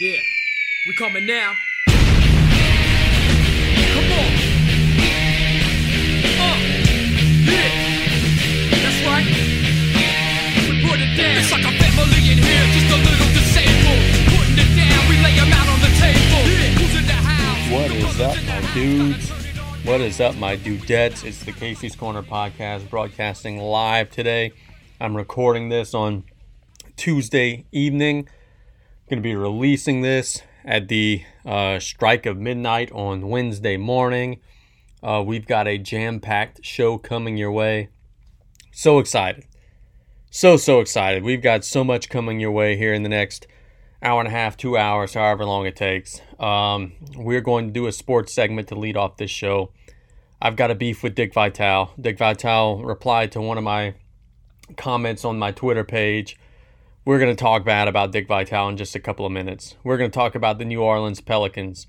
Yeah, we coming now. Come on. Uh, yeah, that's right. We put it down. It's like a family in here, just a little disabled. Putting it down, we lay 'em out on the table. Yeah, who's in the house? What The is brothers up, my dudes? What is up, my dudettes? It's the Casey's Corner podcast broadcasting live today. I'm recording this on Tuesday evening. Going to be releasing this at the uh, strike of midnight on Wednesday morning. Uh, we've got a jam packed show coming your way. So excited. So, so excited. We've got so much coming your way here in the next hour and a half, two hours, however long it takes. Um, we're going to do a sports segment to lead off this show. I've got a beef with Dick Vitale. Dick Vitale replied to one of my comments on my Twitter page. We're going to talk bad about Dick Vitale in just a couple of minutes. We're going to talk about the New Orleans Pelicans.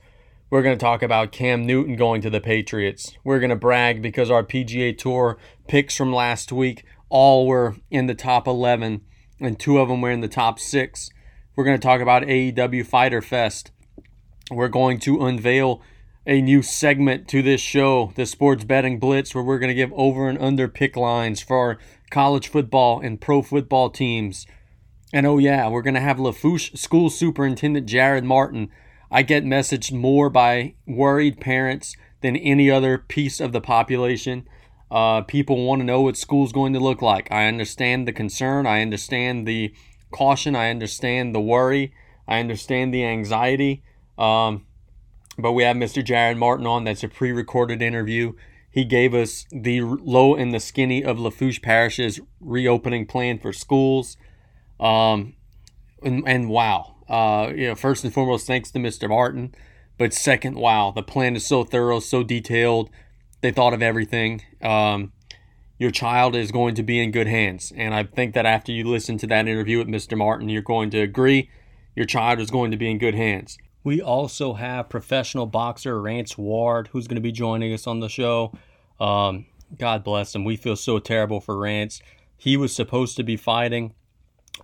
We're going to talk about Cam Newton going to the Patriots. We're going to brag because our PGA Tour picks from last week all were in the top 11, and two of them were in the top six. We're going to talk about AEW Fighter Fest. We're going to unveil a new segment to this show, the Sports Betting Blitz, where we're going to give over and under pick lines for college football and pro football teams. And oh, yeah, we're going to have Lafourche School Superintendent Jarod Martin. I get messaged more by worried parents than any other piece of the population. Uh, people want to know what school's going to look like. I understand the concern. I understand the caution. I understand the worry. I understand the anxiety. Um, but we have Mr. Jarod Martin on. That's a pre recorded interview. He gave us the low and the skinny of Lafourche Parish's reopening plan for schools. Um, and, and wow, uh, you know, first and foremost, thanks to Mr. Martin. But second, wow, the plan is so thorough, so detailed. They thought of everything. Um, your child is going to be in good hands. And I think that after you listen to that interview with Mr. Martin, you're going to agree your child is going to be in good hands. We also have professional boxer Rance Ward, who's going to be joining us on the show. Um, God bless him. We feel so terrible for Rance. He was supposed to be fighting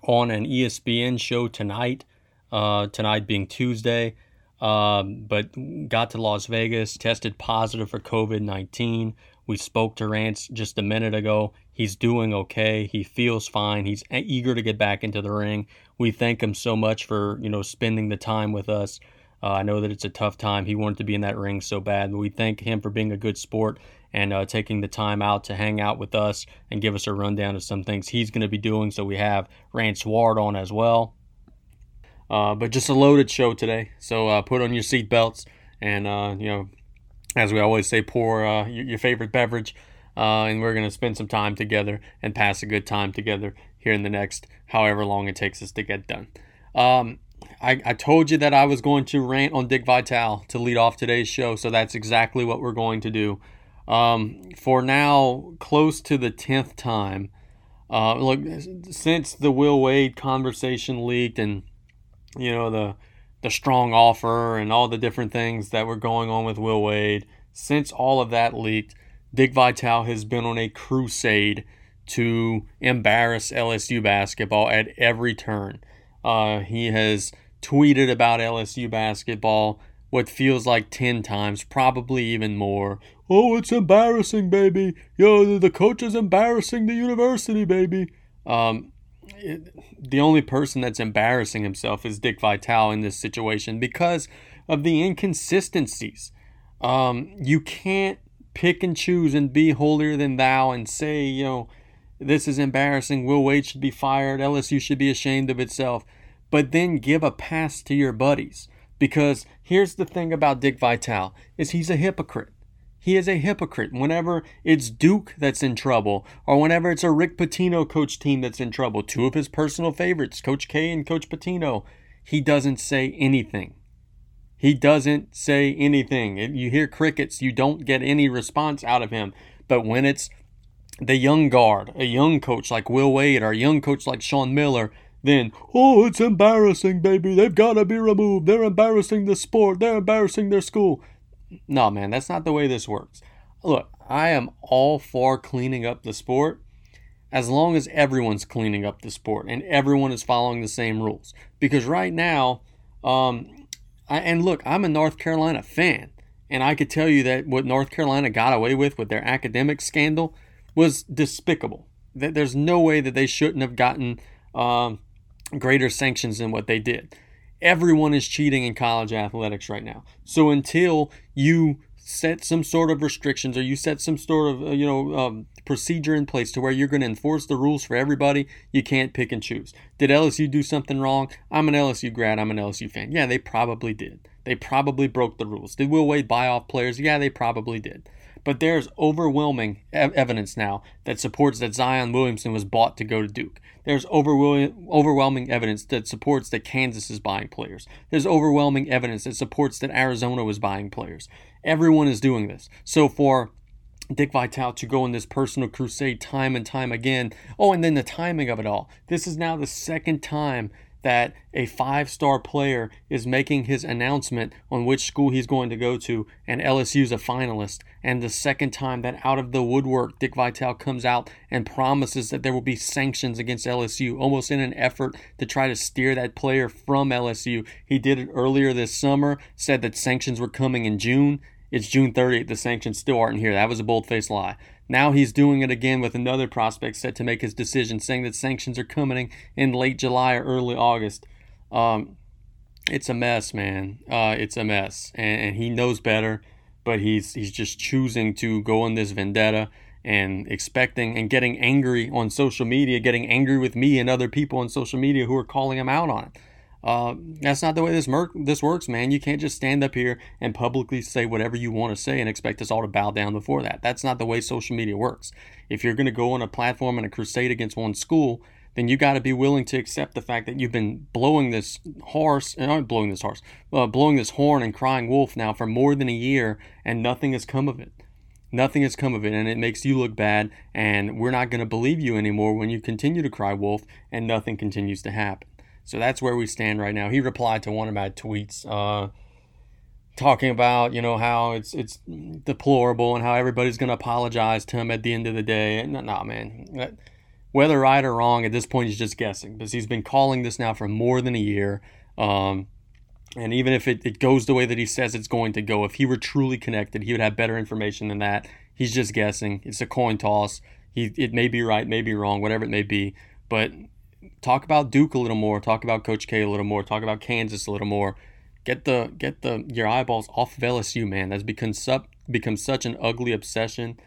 on an ESPN show tonight, uh, tonight being Tuesday, um, but got to Las Vegas, tested positive for COVID 19. We spoke to Rance just a minute ago. He's doing okay. He feels fine. He's eager to get back into the ring. We thank him so much for you know spending the time with us. Uh, I know that it's a tough time. He wanted to be in that ring so bad. We thank him for being a good sport and uh, taking the time out to hang out with us and give us a rundown of some things he's going to be doing. So we have Rance Ward on as well. Uh, but just a loaded show today. So uh, put on your seatbelts and, uh, you know, as we always say, pour uh, your, your favorite beverage. And we're going to spend some time together and pass a good time together here in the next however long it takes us to get done. Um, I, I told you that I was going to rant on Dick Vitale to lead off today's show, so that's exactly what we're going to do. Um, for now, close to the 10th time, uh, look, since the Will Wade conversation leaked and, you know, the, the strong offer and all the different things that were going on with Will Wade, since all of that leaked, Dick Vitale has been on a crusade to embarrass LSU basketball at every turn. Uh, he has tweeted about LSU basketball what feels like 10 times, probably even more. Oh, it's embarrassing, baby. Yo, the coach is embarrassing the university, baby. Um, it, the only person that's embarrassing himself is Dick Vitale in this situation because of the inconsistencies. Um, you can't pick and choose and be holier than thou and say, you know, this is embarrassing. Will Wade should be fired. LSU should be ashamed of itself. But then give a pass to your buddies. Because here's the thing about Dick Vitale is he's a hypocrite. He is a hypocrite. Whenever it's Duke that's in trouble, or whenever it's a Rick Pitino coach team that's in trouble, two of his personal favorites, Coach K and Coach Pitino, he doesn't say anything. He doesn't say anything. You hear crickets, you don't get any response out of him. But when it's the young guard, a young coach like Will Wade, or a young coach like Sean Miller, then, oh, it's embarrassing, baby. They've got to be removed. They're embarrassing the sport. They're embarrassing their school. No, man, that's not the way this works. Look, I am all for cleaning up the sport as long as everyone's cleaning up the sport and everyone is following the same rules. Because right now, Um, I, and look, I'm a North Carolina fan, and I could tell you that what North Carolina got away with with their academic scandal was despicable. There's no way that they shouldn't have gotten um, greater sanctions than what they did. Everyone is cheating in college athletics right now. So until you set some sort of restrictions or you set some sort of uh, you know um, procedure in place to where you're going to enforce the rules for everybody you can't pick and choose. Did lsu do something wrong? I'm an lsu grad i'm an lsu fan. Yeah they probably did. They probably broke the rules. Did will wade buy off players? Yeah they probably did but there's overwhelming ev- evidence now that supports that Zion Williamson was bought to go to Duke. There's overwhelming evidence that supports that Kansas is buying players. There's overwhelming evidence that supports that Arizona was buying players. Everyone is doing this. So for Dick Vitale to go on this personal crusade time and time again. Oh, and then the timing of it all. This is now the second time that a five star player is making his announcement on which school he's going to go to, and LSU's a finalist. And the second time that out of the woodwork, Dick Vitale comes out and promises that there will be sanctions against LSU, almost in an effort to try to steer that player from LSU. He did it earlier this summer, said that sanctions were coming in June. It's June 30th, the sanctions still aren't here. That was a bold faced lie. Now he's doing it again with another prospect set to make his decision, saying that sanctions are coming in late July or early August. Um, it's a mess, man. Uh, it's a mess, and, and, he knows better, but he's he's just choosing to go on this vendetta and expecting and getting angry on social media, getting angry with me and other people on social media who are calling him out on it. Uh, that's not the way this mer- this works, man. You can't just stand up here and publicly say whatever you want to say and expect us all to bow down before that. That's not the way social media works. If you're going to go on a platform and a crusade against one school, then you got to be willing to accept the fact that you've been blowing this horse, and uh, blowing this horse, uh, blowing this horn and crying wolf now for more than a year, and nothing has come of it. Nothing has come of it, and it makes you look bad, and we're not going to believe you anymore when you continue to cry wolf and nothing continues to happen. So that's where we stand right now. He replied to one of my tweets, uh, talking about you know how it's it's deplorable and how everybody's gonna apologize to him at the end of the day. No, nah, man. Whether right or wrong, at this point, he's just guessing because he's been calling this now for more than a year. Um, and even if it, it goes the way that he says it's going to go, if he were truly connected, he would have better information than that. He's just guessing. It's a coin toss. He it may be right, may be wrong, whatever it may be. But talk about Duke a little more, talk about Coach K a little more, talk about Kansas a little more. Get the get the your eyeballs off of LSU, man. That's become sub become such an ugly obsession,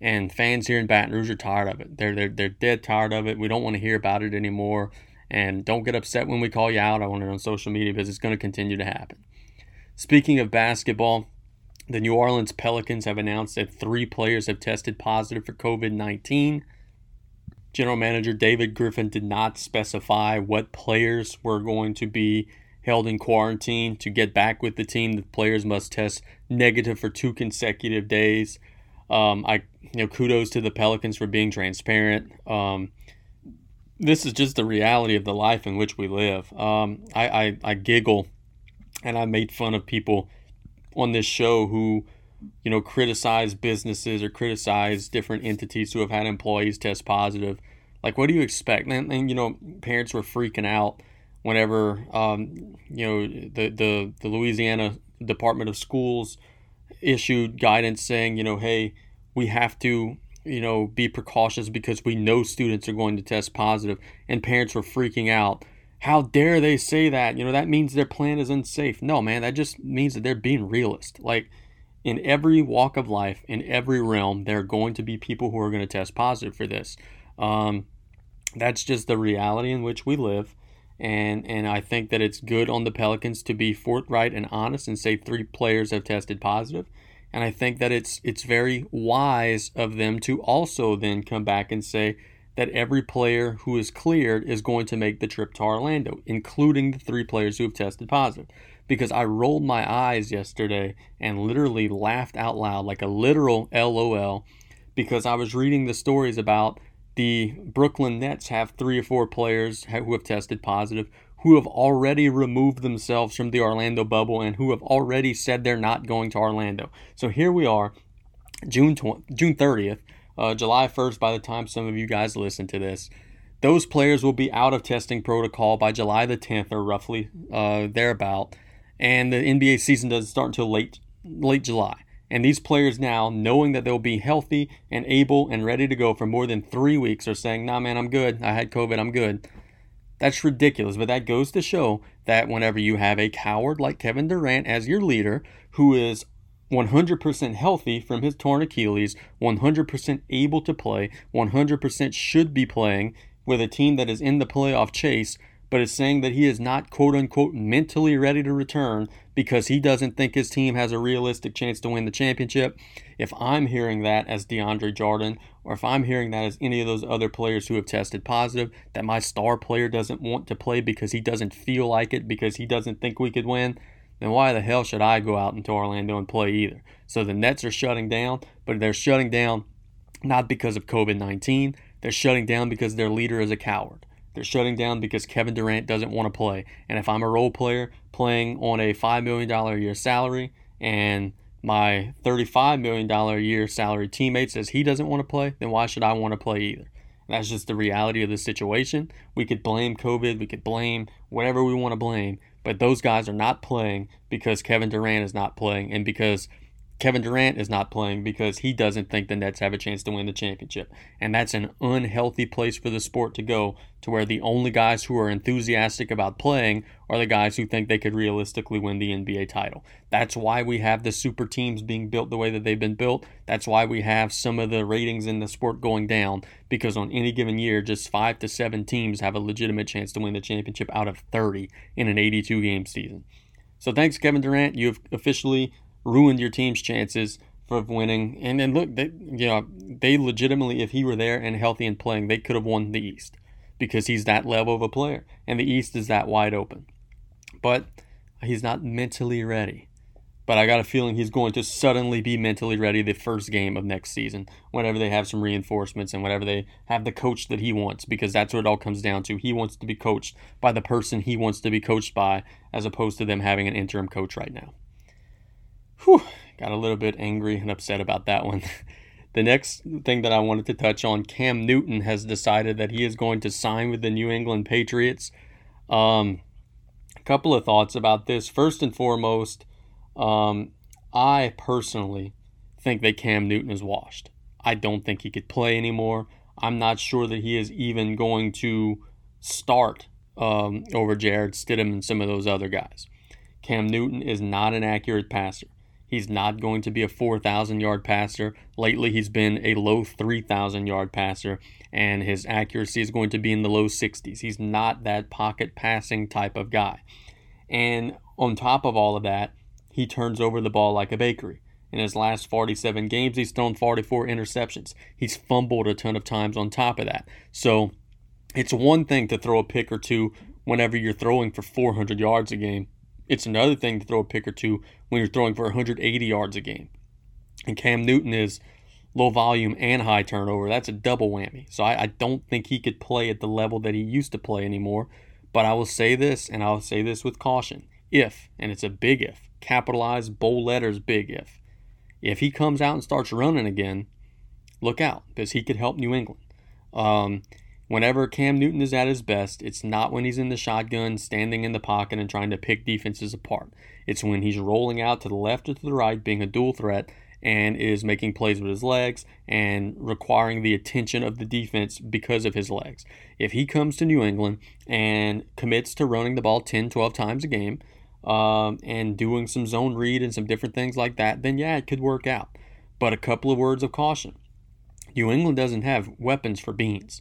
and fans here in Baton Rouge are tired of it. They're they're they're dead tired of it. We don't want to hear about it anymore. And don't get upset when we call you out I on it on social media because it's going to continue to happen. Speaking of basketball, the New Orleans Pelicans have announced that three players have tested positive for COVID 19. General Manager David Griffin did not specify what players were going to be held in quarantine to get back with the team. The players must test negative for two consecutive days. Um, I, you know, kudos to the Pelicans for being transparent. Um, this is just the reality of the life in which we live. Um, I, I, I giggle and I made fun of people on this show who you know, criticize businesses or criticize different entities who have had employees test positive. Like, what do you expect? And, and you know, parents were freaking out whenever, um, you know, the, the, the Louisiana Department of Schools issued guidance saying, you know, hey, we have to, you know, be precautious because we know students are going to test positive, and parents were freaking out. How dare they say that? You know, that means their plan is unsafe. No, man, that just means that they're being realist. Like, in every walk of life, in every realm, there are going to be people who are going to test positive for this. Um, that's just the reality in which we live. And, and I think that it's good on the Pelicans to be forthright and honest and say three players have tested positive. And I think that it's it's very wise of them to also then come back and say that every player who is cleared is going to make the trip to Orlando, including the three players who have tested positive because I rolled my eyes yesterday and literally laughed out loud, like a literal LOL, because I was reading the stories about the Brooklyn Nets have three or four players who have tested positive, who have already removed themselves from the Orlando bubble, and who have already said they're not going to Orlando. So here we are, June 20, June 30th, uh, July 1st. By the time some of you guys listen to this, those players will be out of testing protocol by July the 10th or roughly uh, thereabout. And the NBA season doesn't start until late late July. And these players now, knowing that they'll be healthy and able and ready to go for more than three weeks, are saying, nah, man, I'm good. I had COVID. I'm good. That's ridiculous. But that goes to show that whenever you have a coward like Kevin Durant as your leader, who is 100% healthy from his torn Achilles, 100% able to play, 100% should be playing with a team that is in the playoff chase, but is saying that he is not quote unquote mentally ready to return because he doesn't think his team has a realistic chance to win the championship. If I'm hearing that as DeAndre Jordan, or if I'm hearing that as any of those other players who have tested positive, that my star player doesn't want to play because he doesn't feel like it, because he doesn't think we could win, then why the hell should I go out into Orlando and play either? So the Nets are shutting down, but they're shutting down not because of COVID 19. They're shutting down because their leader is a coward. They're shutting down because Kevin Durant doesn't want to play. And if I'm a role player playing on a $5 million a year salary and my $35 million a year salary teammate says he doesn't want to play, then why should I want to play either? And that's just the reality of the situation. We could blame COVID, we could blame whatever we want to blame, but those guys are not playing because Kevin Durant is not playing and because Kevin Durant is not playing because he doesn't think the Nets have a chance to win the championship. And that's an unhealthy place for the sport to go to where the only guys who are enthusiastic about playing are the guys who think they could realistically win the NBA title. That's why we have the super teams being built the way that they've been built. That's why we have some of the ratings in the sport going down because on any given year, just five to seven teams have a legitimate chance to win the championship out of 30 in an 82 game season. So thanks, Kevin Durant. You've officially ruined your team's chances of winning. And then look, they, you know, they legitimately, if he were there and healthy and playing, they could have won the East because he's that level of a player, and the East is that wide open. But he's not mentally ready. But I got a feeling he's going to suddenly be mentally ready the first game of next season, whenever they have some reinforcements and whenever they have the coach that he wants, because that's what it all comes down to. He wants to be coached by the person he wants to be coached by, as opposed to them having an interim coach right now. Whew, got a little bit angry and upset about that one. the next thing that I wanted to touch on Cam Newton has decided that he is going to sign with the New England Patriots. Um, a couple of thoughts about this. First and foremost, um, I personally think that Cam Newton is washed. I don't think he could play anymore. I'm not sure that he is even going to start um, over Jarrett Stidham and some of those other guys. Cam Newton is not an accurate passer. He's not going to be a 4,000 yard passer. Lately, he's been a low 3,000 yard passer, and his accuracy is going to be in the low 60s. He's not that pocket passing type of guy. And on top of all of that, he turns over the ball like a bakery. In his last 47 games, he's thrown 44 interceptions. He's fumbled a ton of times on top of that. So it's one thing to throw a pick or two whenever you're throwing for 400 yards a game. It's another thing to throw a pick or two when you're throwing for 180 yards a game. And Cam Newton is low volume and high turnover. That's a double whammy. So I, I, don't think he could play at the level that he used to play anymore. But I will say this, and I'll say this with caution. If, and it's a big if, capitalized bold letters, big if. If he comes out and starts running again, look out because he could help New England. Um, Whenever Cam Newton is at his best, it's not when he's in the shotgun, standing in the pocket, and trying to pick defenses apart. It's when he's rolling out to the left or to the right, being a dual threat, and is making plays with his legs and requiring the attention of the defense because of his legs. If he comes to New England and commits to running the ball 10, 12 times a game um, and doing some zone read and some different things like that, then yeah, it could work out. But a couple of words of caution New England doesn't have weapons for beans.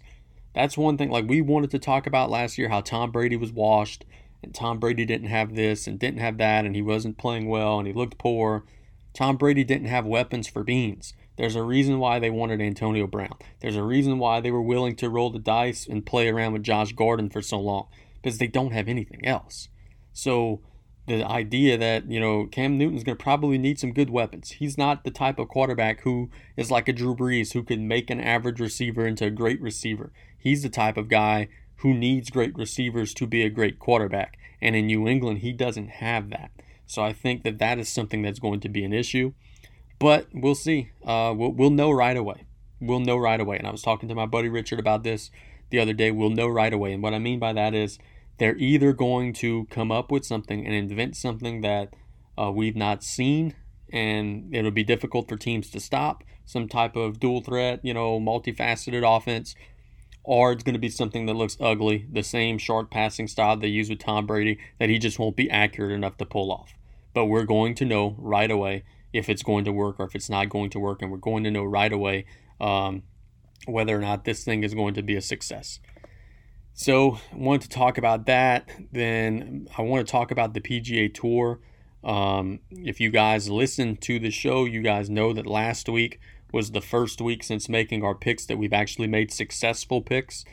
That's one thing. Like we wanted to talk about last year how Tom Brady was washed and Tom Brady didn't have this and didn't have that and he wasn't playing well and he looked poor. Tom Brady didn't have weapons for beans. There's a reason why they wanted Antonio Brown. There's a reason why they were willing to roll the dice and play around with Josh Gordon for so long because they don't have anything else. So the idea that you know Cam Newton's going to probably need some good weapons. He's not the type of quarterback who is like a Drew Brees who can make an average receiver into a great receiver. He's the type of guy who needs great receivers to be a great quarterback. And in New England, he doesn't have that. So I think that that is something that's going to be an issue. But we'll see. Uh, we'll, we'll know right away. We'll know right away. And I was talking to my buddy Richard about this the other day, we'll know right away. And what I mean by that is they're either going to come up with something and invent something that uh, we've not seen, and it'll be difficult for teams to stop some type of dual threat, you know, multifaceted offense, or it's going to be something that looks ugly, the same short passing style they use with Tom Brady that he just won't be accurate enough to pull off. But we're going to know right away if it's going to work or if it's not going to work, and we're going to know right away um, whether or not this thing is going to be a success. So, wanted to talk about that. Then I want to talk about the PGA Tour. Um, if you guys listen to the show, you guys know that last week was the first week since making our picks that we've actually made successful picks.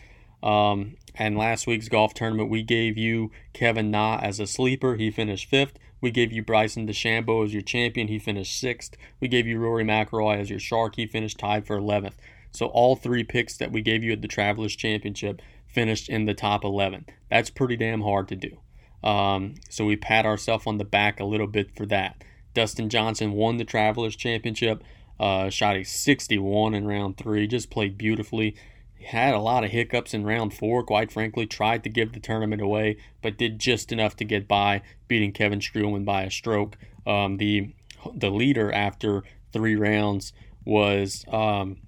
Um, and last week's golf tournament, we gave you Kevin Na as a sleeper. He finished fifth. We gave you Bryson DeChambeau as your champion. He finished sixth. We gave you Rory McIlroy as your shark. He finished tied for 11th. So all three picks that we gave you at the Travelers Championship finished in the top 11. That's pretty damn hard to do. Um, so we pat ourselves on the back a little bit for that. Dustin Johnson won the Travelers Championship, uh, shot a 61 in round three, just played beautifully. Had a lot of hiccups in round four, quite frankly, tried to give the tournament away, but did just enough to get by, beating Kevin Streelman by a stroke. Um, the the leader after three rounds was um,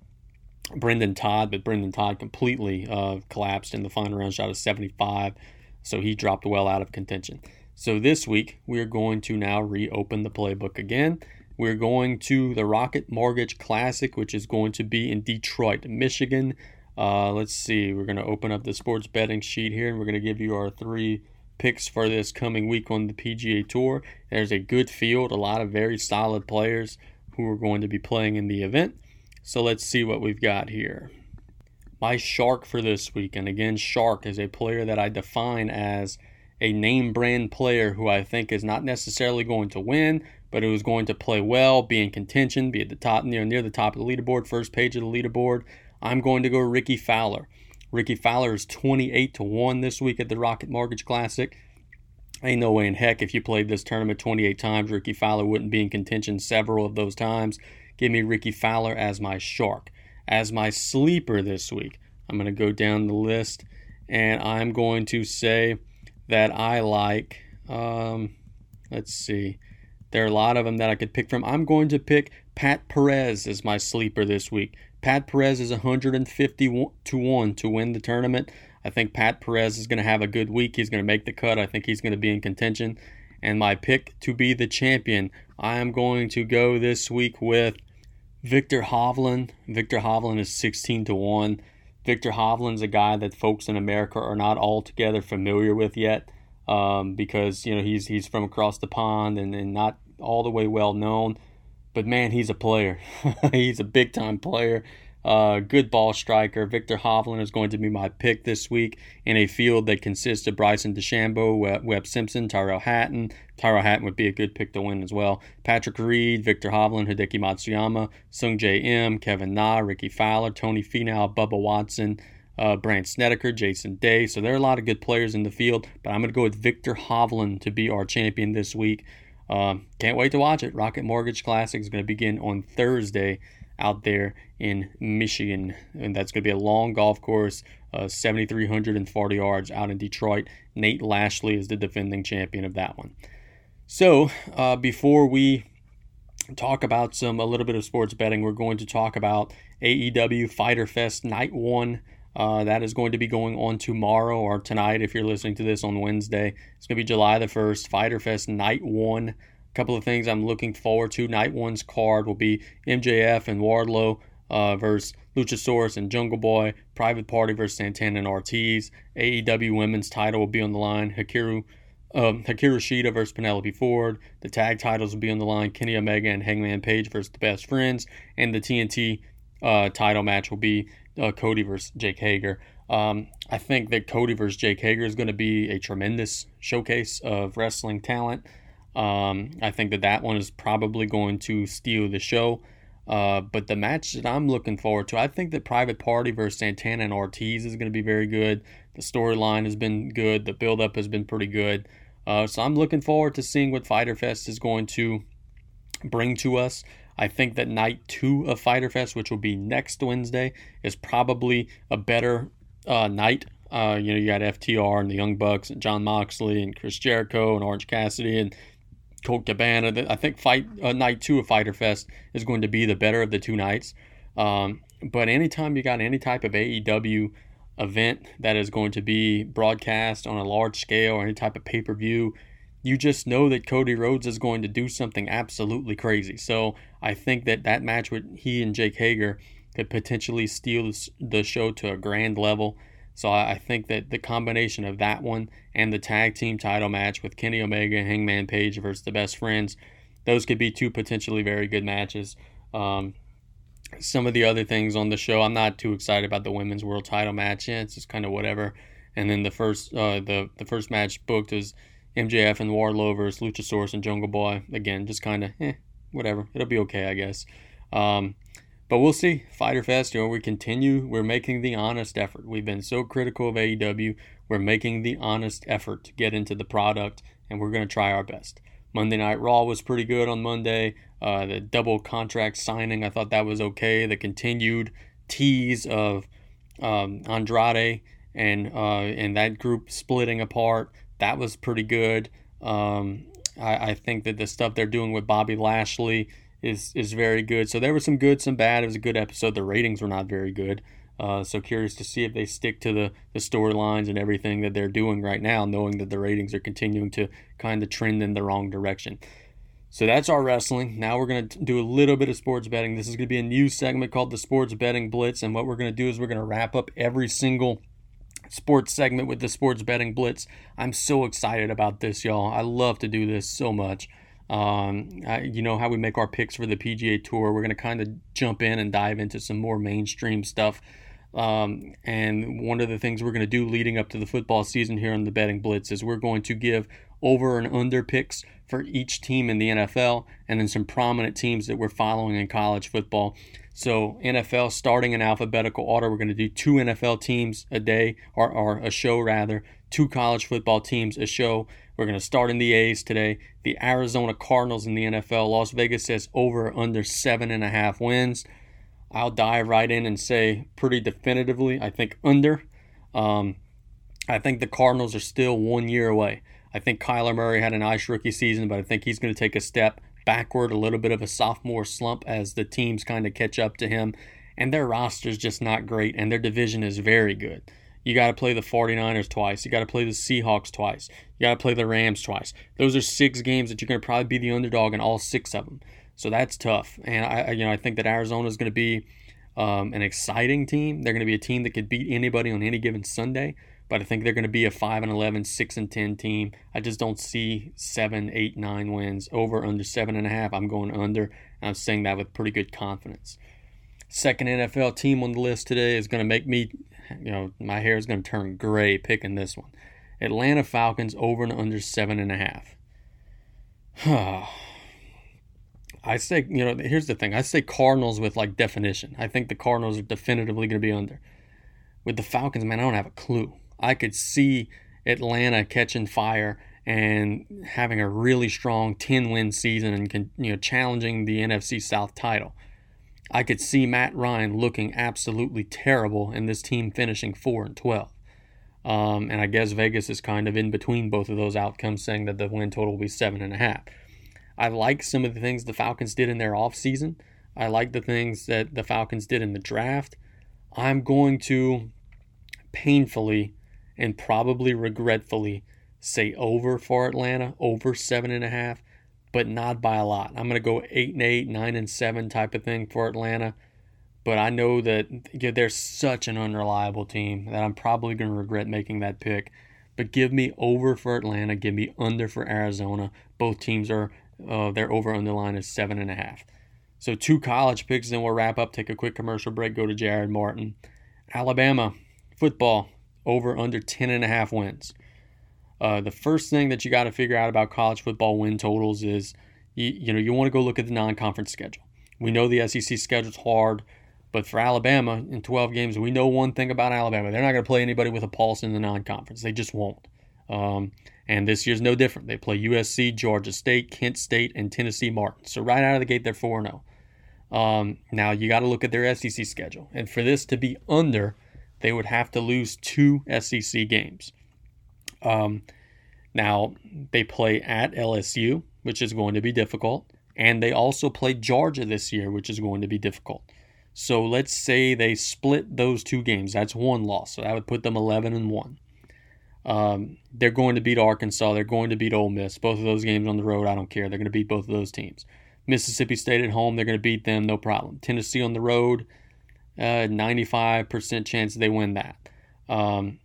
Brendon Todd, but Brendon Todd completely uh, collapsed in the final round, shot a 75. So he dropped well out of contention. So this week, we're going to now reopen the playbook again. We're going to the Rocket Mortgage Classic, which is going to be in Detroit, Michigan. Uh, let's see, we're going to open up the sports betting sheet here and we're going to give you our three picks for this coming week on the PGA Tour. There's a good field, a lot of very solid players who are going to be playing in the event. So let's see what we've got here my shark for this week. And again, shark is a player that I define as a name brand player who I think is not necessarily going to win, but who is going to play well, be in contention, be at the top near near the top of the leaderboard, first page of the leaderboard. I'm going to go Rickie Fowler. Rickie Fowler is 28 to 1 this week at the Rocket Mortgage Classic. Ain't no way in heck if you played this tournament 28 times, Rickie Fowler wouldn't be in contention several of those times. Give me Rickie Fowler as my shark as my sleeper this week. I'm going to go down the list and I'm going to say that I like, um, let's see, there are a lot of them that I could pick from. I'm going to pick Pat Perez as my sleeper this week. Pat Perez is 150 to 1 to win the tournament. I think Pat Perez is going to have a good week. He's going to make the cut. I think he's going to be in contention. And my pick to be the champion, I am going to go this week with Viktor Hovland. Viktor Hovland is 16 to 1. Viktor Hovland's a guy that folks in America are not altogether familiar with yet um, because, you know, he's, he's from across the pond and, and not all the way well known. But man, he's a player. he's a big time player. Uh, good ball striker. Viktor Hovland is going to be my pick this week in a field that consists of Bryson DeChambeau, Webb Simpson, Tyrrell Hatton. Tyrrell Hatton would be a good pick to win as well. Patrick Reed, Viktor Hovland, Hideki Matsuyama, Sungjae Im, Kevin Na, Rickie Fowler, Tony Finau, Bubba Watson, uh, Brandt Snedeker, Jason Day. So there are a lot of good players in the field, but I'm going to go with Viktor Hovland to be our champion this week. Um, can't wait to watch it. Rocket Mortgage Classic is going to begin on Thursday out there in Michigan. And that's going to be a long golf course, uh, 7,340 yards out in Detroit. Nate Lashley is the defending champion of that one. So uh, before we talk about some a little bit of sports betting, we're going to talk about AEW Fighter Fest Night One. Uh, that is going to be going on tomorrow or tonight if you're listening to this on Wednesday. It's going to be July the 1st, Fighter Fest Night 1 A couple of things I'm looking forward to. Night one's card will be MJF and Wardlow uh, versus Luchasaurus and Jungle Boy. Private Party versus Santana and Ortiz. AEW Women's title will be on the line. Hikaru um, Shida versus Penelope Ford. The tag titles will be on the line. Kenny Omega and Hangman Page versus the Best Friends. And the TNT uh, title match will be uh, Cody versus Jake Hager. Um, I think that Cody versus Jake Hager is going to be a tremendous showcase of wrestling talent. Um, I think that that one is probably going to steal the show. Uh, but the match that I'm looking forward to, I think that Private Party versus Santana and Ortiz is going to be very good. The storyline has been good. The build-up has been pretty good. Uh, so I'm looking forward to seeing what Fighter Fest is going to bring to us. I think that night two of Fighter Fest, which will be next Wednesday, is probably a better uh, night. Uh, you know, you got FTR and the Young Bucks and Jon Moxley and Chris Jericho and Orange Cassidy and Colt Cabana. I think fight uh, night two of Fighter Fest is going to be the better of the two nights. Um, but anytime you got any type of AEW event that is going to be broadcast on a large scale or any type of pay per view, you just know that Cody Rhodes is going to do something absolutely crazy. So I think that that match with he and Jake Hager could potentially steal the show to a grand level. So I think that the combination of that one and the tag team title match with Kenny Omega and Hangman Page versus the Best Friends, those could be two potentially very good matches. Um, some of the other things on the show, I'm not too excited about the women's world title match. Yeah, it's just kind of whatever. And then the first, uh, the the first match booked was MJF and Wardlow versus Luchasaurus and Jungle Boy. Again, just kind of, eh, whatever. It'll be okay, I guess. Um, but we'll see. Fighter Fest, you know, we continue. We're making the honest effort. We've been so critical of AEW. We're making the honest effort to get into the product, and we're going to try our best. Monday Night Raw was pretty good on Monday. Uh, the double contract signing, I thought that was okay. The continued tease of um, Andrade and uh, and that group splitting apart, that was pretty good. Um, I, I think that the stuff they're doing with Bobby Lashley is is very good. So there was some good, some bad. It was a good episode. The ratings were not very good. Uh, so curious to see if they stick to the, the storylines and everything that they're doing right now, knowing that the ratings are continuing to kind of trend in the wrong direction. So that's our wrestling. Now we're going to do a little bit of sports betting. This is going to be a new segment called the Sports Betting Blitz. And what we're going to do is we're going to wrap up every single sports segment with the Sports Betting Blitz. I'm so excited about this, y'all. I love to do this so much. Um, I, you know how we make our picks for the PGA Tour. We're going to kind of jump in and dive into some more mainstream stuff. Um, and one of the things we're going to do leading up to the football season here on the Betting Blitz is we're going to give over and under picks for each team in the NFL and then some prominent teams that we're following in college football. So, NFL starting in alphabetical order, we're going to do two NFL teams a day, or, or a show rather, two college football teams a show. We're going to start in the A's today. The Arizona Cardinals in the NFL. Las Vegas says over under seven and a half wins. I'll dive right in and say pretty definitively, I think under. Um, I think the Cardinals are still one year away. I think Kyler Murray had a nice rookie season, but I think he's going to take a step backward, a little bit of a sophomore slump as the teams kind of catch up to him. And their roster is just not great, and their division is very good. You got to play the 49ers twice. You got to play the Seahawks twice. You got to play the Rams twice. Those are six games that you're going to probably be the underdog in all six of them. So that's tough. And I, you know, I think that Arizona is going to be um, an exciting team. They're going to be a team that could beat anybody on any given Sunday. But I think they're going to be a 5 and 11, 6 and 10 team. I just don't see 7, 8, 9 wins. Over, under 7.5. I'm going under. I'm saying that with pretty good confidence. Second NFL team on the list today is going to make me you know, my hair is going to turn gray picking this one. Atlanta Falcons over and under seven and a half. I say, you know, here's the thing. I say Cardinals with like definition. I think the Cardinals are definitively going to be under. With the Falcons, man, I don't have a clue. I could see Atlanta catching fire and having a really strong 10 win season and you know challenging the NFC South title. I could see Matt Ryan looking absolutely terrible and this team finishing 4 and 12. Um, and I guess Vegas is kind of in between both of those outcomes, saying that the win total will be seven and a half. I like some of the things the Falcons did in their offseason. I like the things that the Falcons did in the draft. I'm going to painfully and probably regretfully say over for Atlanta, over seven and a half but not by a lot. I'm going to go eight and eight, nine and seven type of thing for Atlanta. But I know that yeah, they're such an unreliable team that I'm probably going to regret making that pick. But give me over for Atlanta, give me under for Arizona. Both teams are uh, their over under line is seven and a half. So two college picks, then we'll wrap up. Take a quick commercial break. Go to Jarod Martin, Alabama football over under ten and a half wins. Uh, the first thing that you got to figure out about college football win totals is you, you know you want to go look at the non-conference schedule. We know the SEC schedule's hard, but for Alabama in 12 games, we know one thing about Alabama: they're not going to play anybody with a pulse in the non-conference. They just won't. Um, and this year's no different. They play USC, Georgia State, Kent State, and Tennessee Martin. So right out of the gate, they're 4 0. Um, now you got to look at their SEC schedule, and for this to be under they would have to lose two SEC games. Um, now, they play at LSU, which is going to be difficult, and they also play Georgia this year, which is going to be difficult. So let's say they split those two games. That's one loss. So that would put them 11 and 1. Um, they're going to beat Arkansas. They're going to beat Ole Miss. Both of those games on the road, I don't care. They're going to beat both of those teams. Mississippi State at home, they're going to beat them, no problem. Tennessee on the road, uh, 95% chance they win that. Um,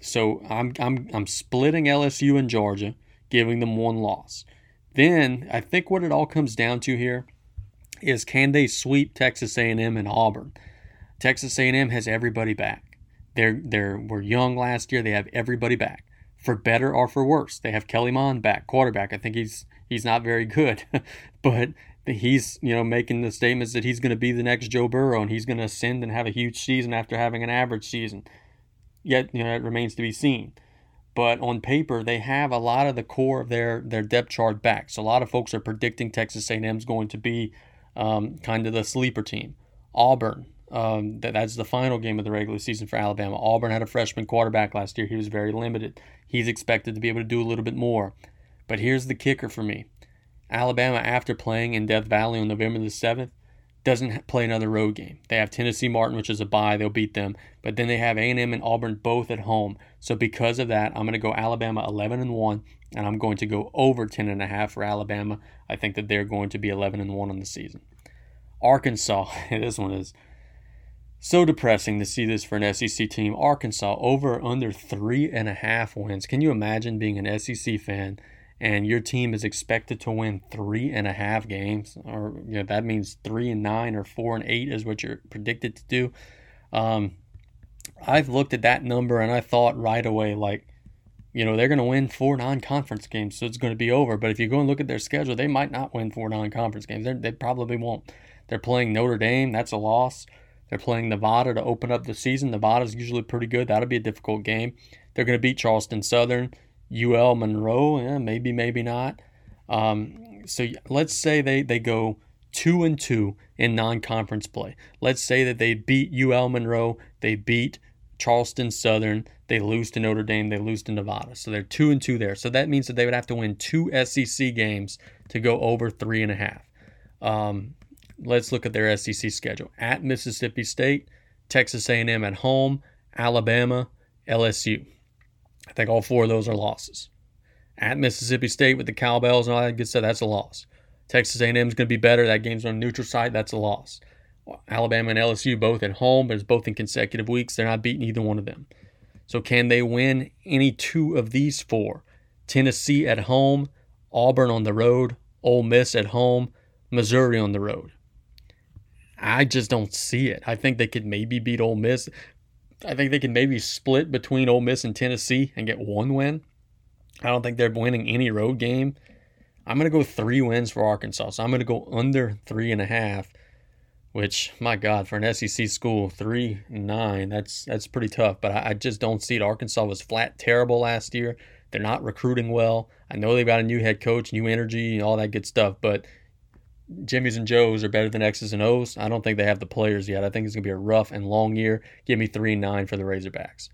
so I'm, I'm, I'm splitting LSU and Georgia, giving them one loss. Then I think what it all comes down to here is can they sweep Texas A&M and Auburn? Texas A&M has everybody back. They're they're were young last year. They have everybody back, for better or for worse. They have Kellen Mond back, quarterback. I think he's he's not very good, but he's you know making the statements that he's going to be the next Joe Burrow and he's going to ascend and have a huge season after having an average season. Yet you know it remains to be seen. But on paper, they have a lot of the core of their their depth chart back. So a lot of folks are predicting Texas A&M is going to be um, kind of the sleeper team. Auburn, um, that, that's the final game of the regular season for Alabama. Auburn had a freshman quarterback last year. He was very limited. He's expected to be able to do a little bit more. But here's the kicker for me Alabama, after playing in Death Valley on November the 7th, doesn't play another road game. They have Tennessee Martin, which is a bye. They'll beat them. But then they have A&M and Auburn both at home. So because of that, I'm going to go Alabama 11 and 1, and I'm going to go over 10 and a half for Alabama. I think that they're going to be 11 and 1 on the season. Arkansas, this one is so depressing to see this for an SEC team. Arkansas over under three and a half wins. Can you imagine being an SEC fan and your team is expected to win three and a half games, or you know that means three and nine or four and eight is what you're predicted to do? Um, I've looked at that number and I thought right away like. You know, they're going to win four non conference games, so it's going to be over. But if you go and look at their schedule, they might not win four non conference games. They're, they probably won't. They're playing Notre Dame. That's a loss. They're playing Nevada to open up the season. Nevada's usually pretty good. That'll be a difficult game. They're going to beat Charleston Southern, UL Monroe. Maybe, maybe not. Um, so let's say they, they go two and two in non-conference play. Let's say that they beat UL Monroe, they beat Charleston Southern, they lose to Notre Dame, they lose to Nevada. So they're two and two there. So that means that they would have to win two SEC games to go over three and a half. Um, let's look at their SEC schedule. At Mississippi State, Texas A&M at home, Alabama, LSU. I think all four of those are losses. At Mississippi State with the cowbells and all that good stuff, that's a loss. Texas A&M is going to be better. That game's on neutral site. That's a loss. Alabama and LSU both at home, but it's both in consecutive weeks. They're not beating either one of them. So can they win any two of these four? Tennessee at home, Auburn on the road, Ole Miss at home, Missouri on the road. I just don't see it. I think they could maybe beat Ole Miss. I think they can maybe split between Ole Miss and Tennessee and get one win. I don't think they're winning any road game. I'm going to go three wins for Arkansas. So I'm going to go under three and a half, which, my God, for an SEC school, three nine, that's that's pretty tough. But I, I just don't see it. Arkansas was flat terrible last year. They're not recruiting well. I know they've got a new head coach, new energy, and all that good stuff, but Jimmy's and Joe's are better than X's and O's. I don't think they have the players yet. I think it's going to be a rough and long year. Give me 3 9 for the Razorbacks.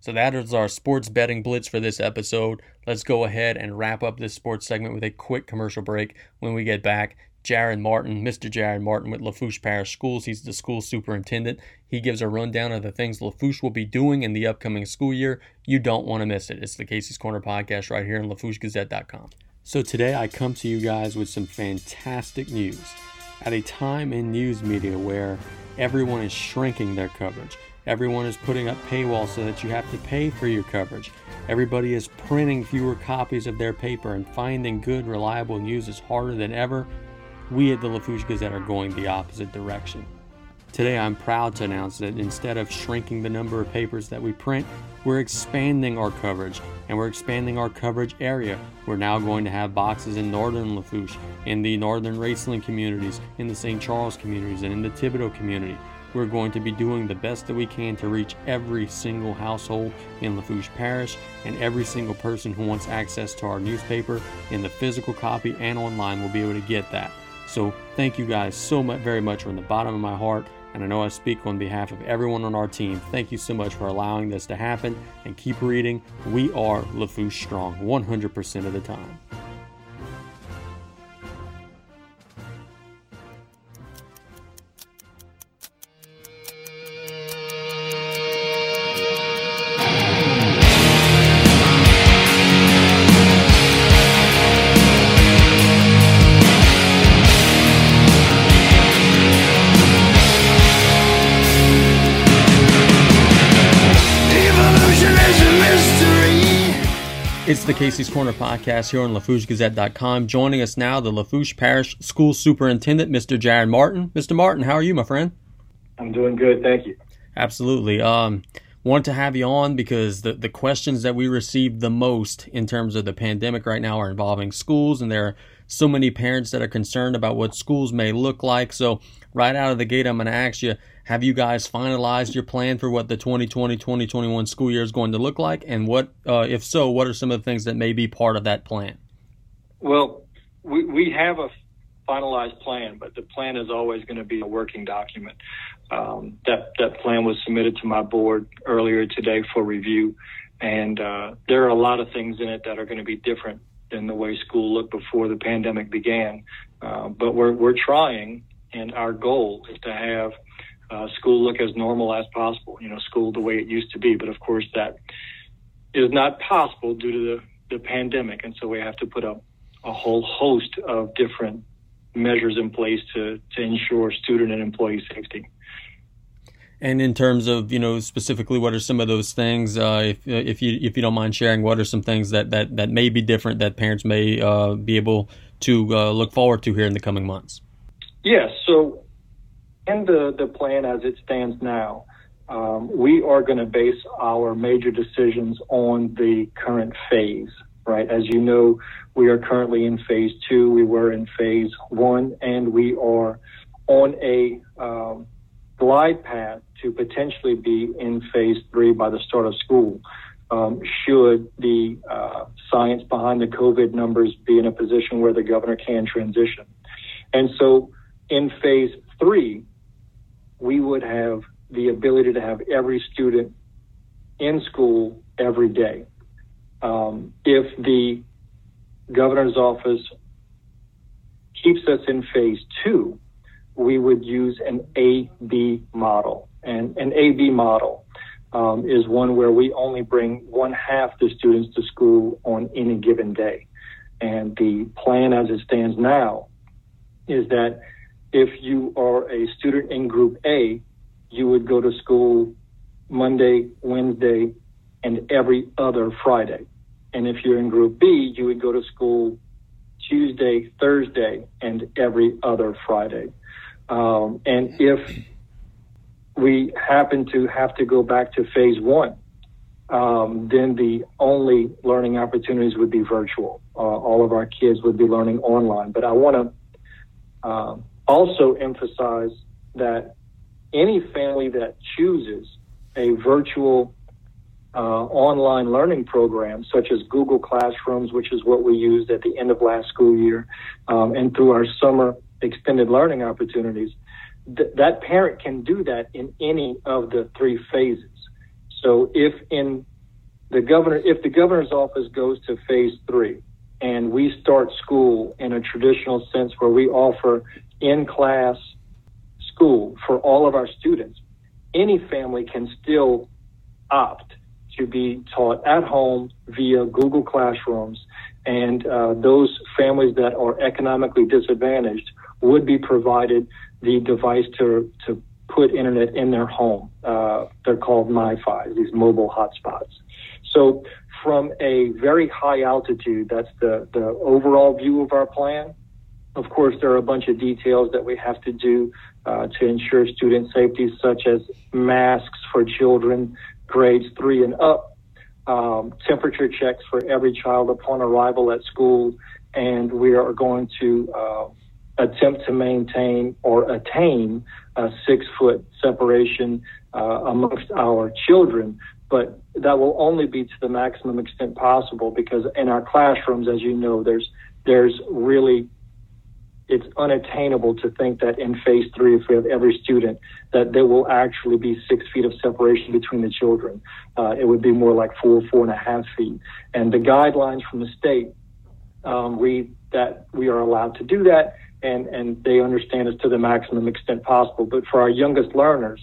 So that is our sports betting blitz for this episode. Let's go ahead and wrap up this sports segment with a quick commercial break. When we get back, Jarod Martin, Mr. Jarod Martin with Lafourche Parish Schools. He's the school superintendent. He gives a rundown of the things Lafourche will be doing in the upcoming school year. You don't want to miss it. It's the Casey's Corner podcast right here on LafourcheGazette.com. So today I come to you guys with some fantastic news. At a time in news media where everyone is shrinking their coverage, everyone is putting up paywalls so that you have to pay for your coverage. Everybody is printing fewer copies of their paper and finding good, reliable news is harder than ever. We at the Lafourche Gazette are going the opposite direction. Today, I'm proud to announce that instead of shrinking the number of papers that we print, we're expanding our coverage and we're expanding our coverage area. We're now going to have boxes in northern Lafourche, in the northern Raceland communities, in the St. Charles communities, and in the Thibodaux community. We're going to be doing the best that we can to reach every single household in Lafourche Parish and every single person who wants access to our newspaper in the physical copy and online will be able to get that. So thank you guys so much, very much from the bottom of my heart and I know I speak on behalf of everyone on our team. Thank you so much for allowing this to happen and keep reading. We are Lafourche Strong 100% of the time. It's the Casey's Corner podcast here on LafourcheGazette.com. Joining us now, the Lafourche Parish School Superintendent, Mr. Jarod Martin. Mr. Martin, how are you, my friend? I'm doing good, thank you. Absolutely. Um, wanted to have you on because the, the questions that we receive the most in terms of the pandemic right now are involving schools, and there are so many parents that are concerned about what schools may look like. So, right out of the gate, I'm going to ask you have you guys finalized your plan for what the 2020 2021 school year is going to look like? And what, uh, if so, what are some of the things that may be part of that plan? Well, we, we have a finalized plan, but the plan is always going to be a working document. Um, that, that plan was submitted to my board earlier today for review. And uh, there are a lot of things in it that are going to be different than the way school looked before the pandemic began. Uh, but we're, we're trying, and our goal is to have uh, school look as normal as possible. You know, school the way it used to be. But of course, that is not possible due to the, the pandemic, and so we have to put a, a whole host of different measures in place to to ensure student and employee safety. And in terms of you know specifically, what are some of those things? Uh, if if you if you don't mind sharing, what are some things that that that may be different that parents may uh, be able to uh, look forward to here in the coming months? Yes. So in the, the plan as it stands now, um, we are going to base our major decisions on the current phase, right? As you know, we are currently in phase two. We were in phase one, and we are on a um, glide path to potentially be in phase three by the start of school. Um, should the uh, science behind the COVID numbers be in a position where the governor can transition. And so in phase three, we would have the ability to have every student in school every day. Um, if the governor's office keeps us in phase two, we would use an A-B model. And an A-B model um, is one where we only bring one half the students to school on any given day. And the plan as it stands now is that if you are a student in group A, you would go to school Monday, Wednesday, and every other Friday. And if you're in group B, you would go to school Tuesday, Thursday, and every other Friday. Um, and if we happen to have to go back to phase one, um, then the only learning opportunities would be virtual. Uh, all of our kids would be learning online. But I want to um, also emphasize that any family that chooses a virtual uh, online learning program, such as Google Classrooms, which is what we used at the end of last school year, um, and through our summer extended learning opportunities, th- that parent can do that in any of the three phases. So if in the governor, if the governor's office goes to phase three, and we start school in a traditional sense where we offer in class school for all of our students, any family can still opt to be taught at home via Google Classrooms. And uh, those families that are economically disadvantaged would be provided the device to, to put internet in their home. Uh, they're called MiFi, these mobile hotspots. So from a very high altitude, that's the, the overall view of our plan. Of course, there are a bunch of details that we have to do uh, to ensure student safety, such as masks for children grades three and up, um, temperature checks for every child upon arrival at school, and we are going to uh, attempt to maintain or attain a six foot separation uh, amongst our children. But that will only be to the maximum extent possible because in our classrooms, as you know, there's there's really it's unattainable to think that in phase three, if we have every student, that there will actually be six feet of separation between the children. Uh, it would be more like four, four and a half feet. And the guidelines from the state um, read that we are allowed to do that, and, and they understand us to the maximum extent possible. But for our youngest learners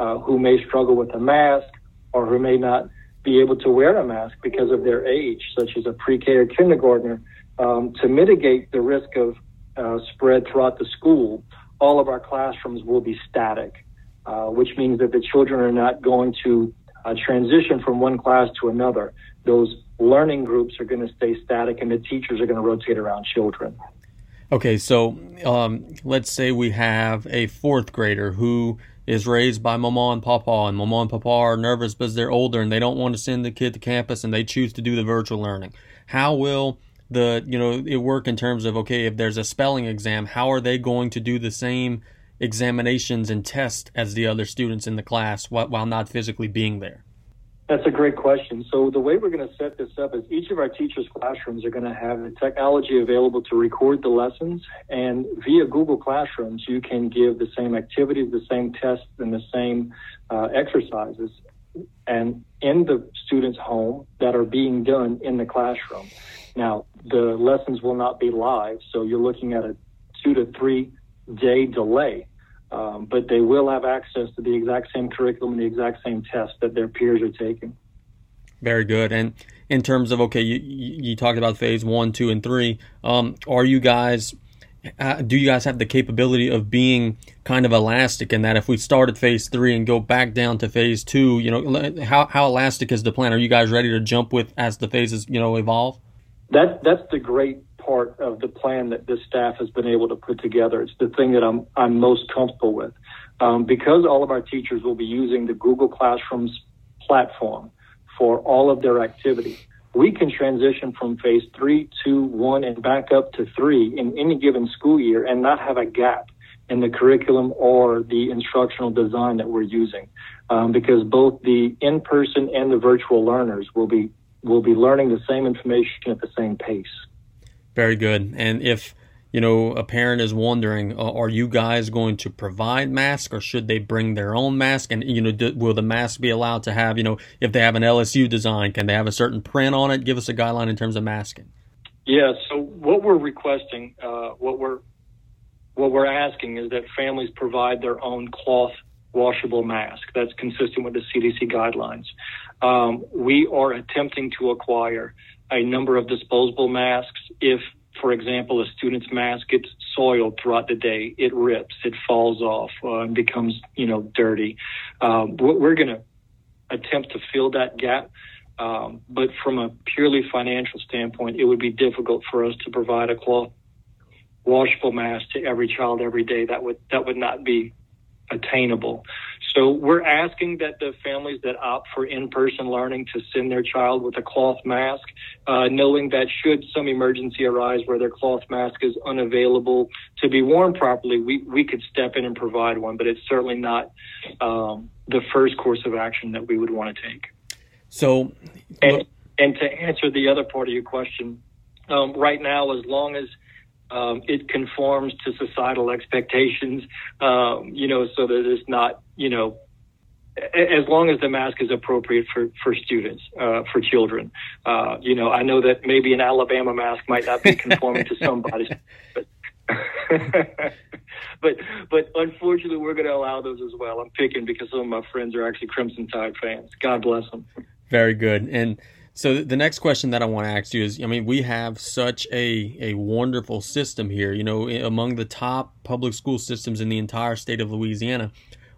uh, who may struggle with a mask or who may not be able to wear a mask because of their age, such as a pre-K or kindergartner, um, to mitigate the risk of uh, spread throughout the school, all of our classrooms will be static, uh, which means that the children are not going to uh, transition from one class to another. Those learning groups are going to stay static, and the teachers are going to rotate around children. Okay, so um, let's say we have a fourth grader who is raised by mama and papa, and mama and papa are nervous because they're older and they don't want to send the kid to campus and they choose to do the virtual learning. How will the you know it work in terms of okay if there's a spelling exam how are they going to do the same examinations and tests as the other students in the class while not physically being there that's a great question. So the way we're going to set this up is each of our teachers classrooms are going to have the technology available to record the lessons and via google classrooms you can give the same activities the same tests and the same uh, exercises and in the student's home that are being done in the classroom. Now, the lessons will not be live, so you're looking at a two to three day delay, um, but they will have access to the exact same curriculum and the exact same tests that their peers are taking. Very good. And in terms of okay, you you talked about phase one, two, and three. Um, are you guys? Uh, do you guys have the capability of being kind of elastic in that if we start at phase three and go back down to phase two, you know, how how elastic is the plan? Are you guys ready to jump with as the phases you know evolve? that that's the great part of the plan that this staff has been able to put together. It's the thing that I'm I'm most comfortable with, um, because all of our teachers will be using the Google Classrooms platform for all of their activity. We can transition from phase three to one and back up to three in any given school year and not have a gap in the curriculum or the instructional design that we're using, um, because both the in-person and the virtual learners will be will be learning the same information at the same pace. Very good. And if you know a parent is wondering, uh, are you guys going to provide masks, or should they bring their own mask? And you know, do, will the mask be allowed to have you know if they have an LSU design, can they have a certain print on it? Give us a guideline in terms of masking. Yeah. So what we're requesting, uh, what we're what we're asking is that families provide their own cloth washable mask. That's consistent with the CDC guidelines. Um, we are attempting to acquire a number of disposable masks if for example, a student's mask gets soiled throughout the day, it rips, it falls off, uh, and becomes, you know, dirty. Um, we're going to attempt to fill that gap. Um, but from a purely financial standpoint, it would be difficult for us to provide a cloth washable mask to every child every day. That would that would not be attainable. So we're asking that the families that opt for in-person learning to send their child with a cloth mask, uh, knowing that should some emergency arise where their cloth mask is unavailable to be worn properly, we, we could step in and provide one, but it's certainly not um, the first course of action that we would want to take. So, and, and to answer the other part of your question, um, right now, as long as um, it conforms to societal expectations, um, you know, so that it's not, you know, as long as the mask is appropriate for, for students, uh, for children. Uh, you know, I know that maybe an Alabama mask might not be conforming to somebody's but, but, but unfortunately, we're going to allow those as well. I'm picking because some of my friends are actually Crimson Tide fans. God bless them. Very good. And so the next question that I want to ask you is, I mean, we have such a, a wonderful system here, you know, among the top public school systems in the entire state of Louisiana.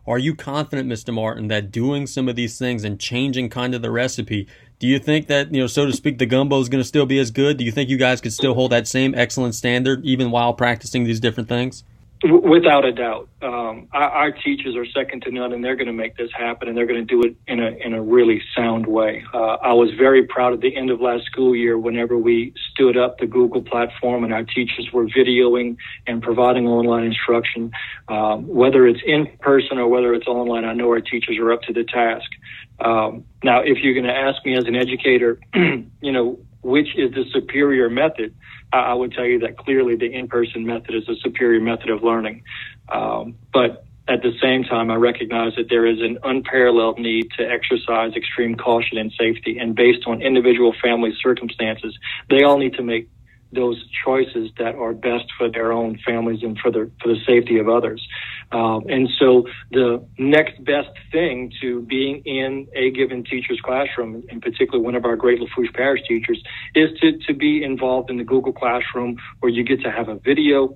Are you confident, Mr. Martin, that doing some of these things and changing kind of the recipe, do you think that, you know, so to speak, the gumbo is going to still be as good? Do you think you guys could still hold that same excellent standard even while practicing these different things? Without a doubt, um, our, our, teachers are second to none, and they're going to make this happen, and they're going to do it in a in a really sound way. Uh, I was very proud at the end of last school year whenever we stood up the Google platform, and our teachers were videoing and providing online instruction, um, whether it's in person or whether it's online. I know our teachers are up to the task. Um, now, if you're going to ask me as an educator, you know, which is the superior method, I, would tell you that clearly the in-person method is a superior method of learning. Um, but at the same time, I recognize that there is an unparalleled need to exercise extreme caution and safety. And based on individual family circumstances, they all need to make those choices that are best for their own families and for the for the safety of others. Um, and so the next best thing to being in a given teacher's classroom, in particular one of our great Lafourche Parish teachers, is to, to be involved in the Google Classroom where you get to have a video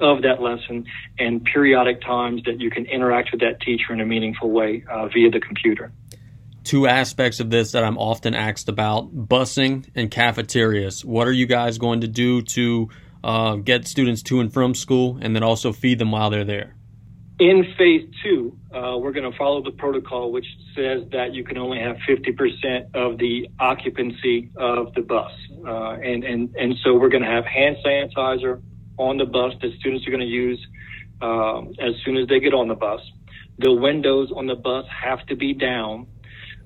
of that lesson and periodic times that you can interact with that teacher in a meaningful way uh, via the computer. Two aspects of this that I'm often asked about busing and cafeterias. What are you guys going to do to uh, get students to and from school and then also feed them while they're there? In phase two, uh, we're going to follow the protocol, which says that you can only have 50% of the occupancy of the bus. Uh, and, and, and so we're going to have hand sanitizer, on the bus that students are going to use um, as soon as they get on the bus. The windows on the bus have to be down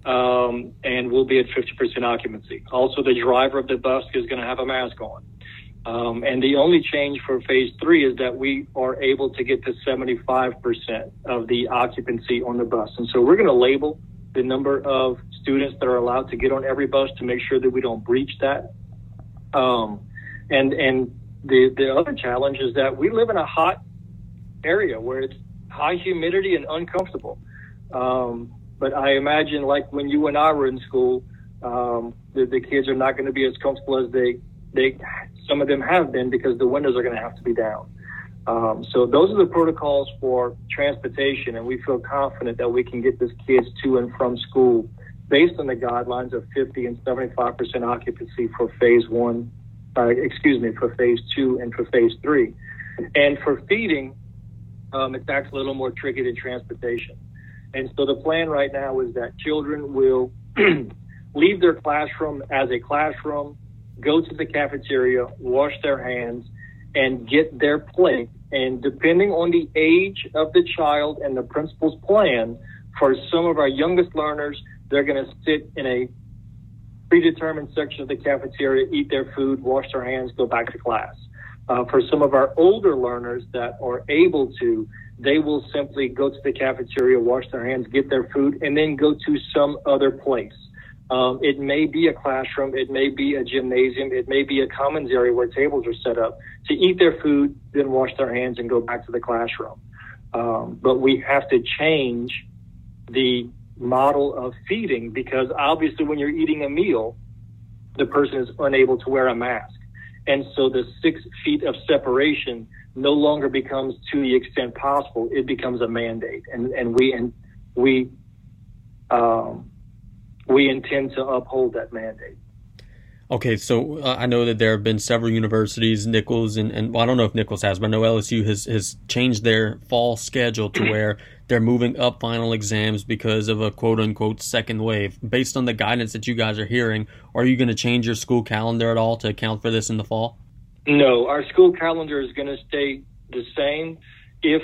um, and will be at 50% occupancy. Also, the driver of the bus is going to have a mask on. Um, and the only change for phase three is that we are able to get to 75% of the occupancy on the bus. And so we're going to label the number of students that are allowed to get on every bus to make sure that we don't breach that. Um, and, and the the other challenge is that we live in a hot area where it's high humidity and uncomfortable. Um, but I imagine, like when you and I were in school, um, the, the kids are not going to be as comfortable as they they some of them have been because the windows are going to have to be down. Um, so those are the protocols for transportation, and we feel confident that we can get these kids to and from school based on the guidelines of 50 and 75 percent occupancy for phase one uh, excuse me, for phase two and for phase three. And for feeding, um, it's actually a little more tricky than transportation. And so the plan right now is that children will leave their classroom as a classroom, go to the cafeteria, wash their hands, and get their plate. And depending on the age of the child and the principal's plan, for some of our youngest learners, they're going to sit in a predetermined section of the cafeteria, eat their food, wash their hands, go back to class. Uh, for some of our older learners that are able to, they will simply go to the cafeteria, wash their hands, get their food, and then go to some other place. Um, it may be a classroom, it may be a gymnasium, it may be a commons area where tables are set up to eat their food, then wash their hands and go back to the classroom. Um, but we have to change the model of feeding because obviously when you're eating a meal, the person is unable to wear a mask. And so the six feet of separation no longer becomes to the extent possible. It becomes a mandate. And, and we, and we, um, we intend to uphold that mandate. Okay, so uh, I know that there have been several universities, Nicholls, and, and well, I don't know if Nicholls has, but I know LSU has, has changed their fall schedule to where they're moving up final exams because of a quote unquote second wave. Based on the guidance that you guys are hearing, are you going to change your school calendar at all to account for this in the fall? No, our school calendar is going to stay the same. If,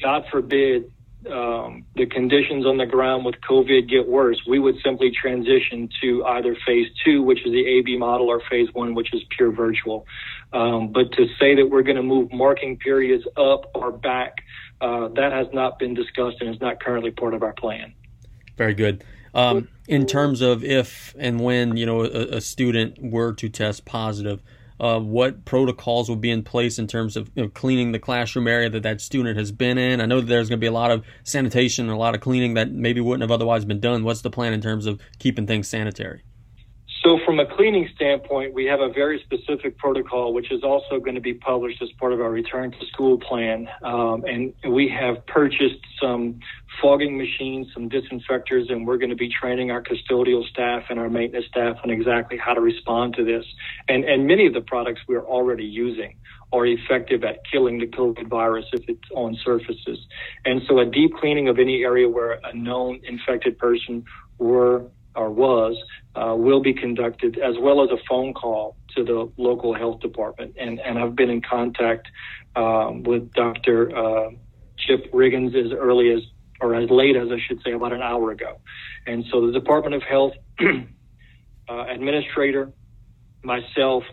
God forbid, um, the conditions on the ground with COVID get worse, we would simply transition to either phase two, which is the AB model, or phase one, which is pure virtual. Um, but to say that we're going to move marking periods up or back, uh, that has not been discussed and is not currently part of our plan. Very good. Um, in terms of if and when you know a, a student were to test positive, uh, what protocols will be in place in terms of you know, cleaning the classroom area that that student has been in. I know that there's going to be a lot of sanitation and a lot of cleaning that maybe wouldn't have otherwise been done. What's the plan in terms of keeping things sanitary? So, from a cleaning standpoint, we have a very specific protocol, which is also going to be published as part of our return to school plan. Um, and we have purchased some fogging machines, some disinfectors, and we're going to be training our custodial staff and our maintenance staff on exactly how to respond to this. And, and many of the products we're already using are effective at killing the COVID virus if it's on surfaces. And so, a deep cleaning of any area where a known infected person were or was uh, will be conducted, as well as a phone call to the local health department. And, and I've been in contact um, with Dr. Uh, Chip Riggins as early as, or as late as I should say, about an hour ago. And so the Department of Health uh, administrator myself,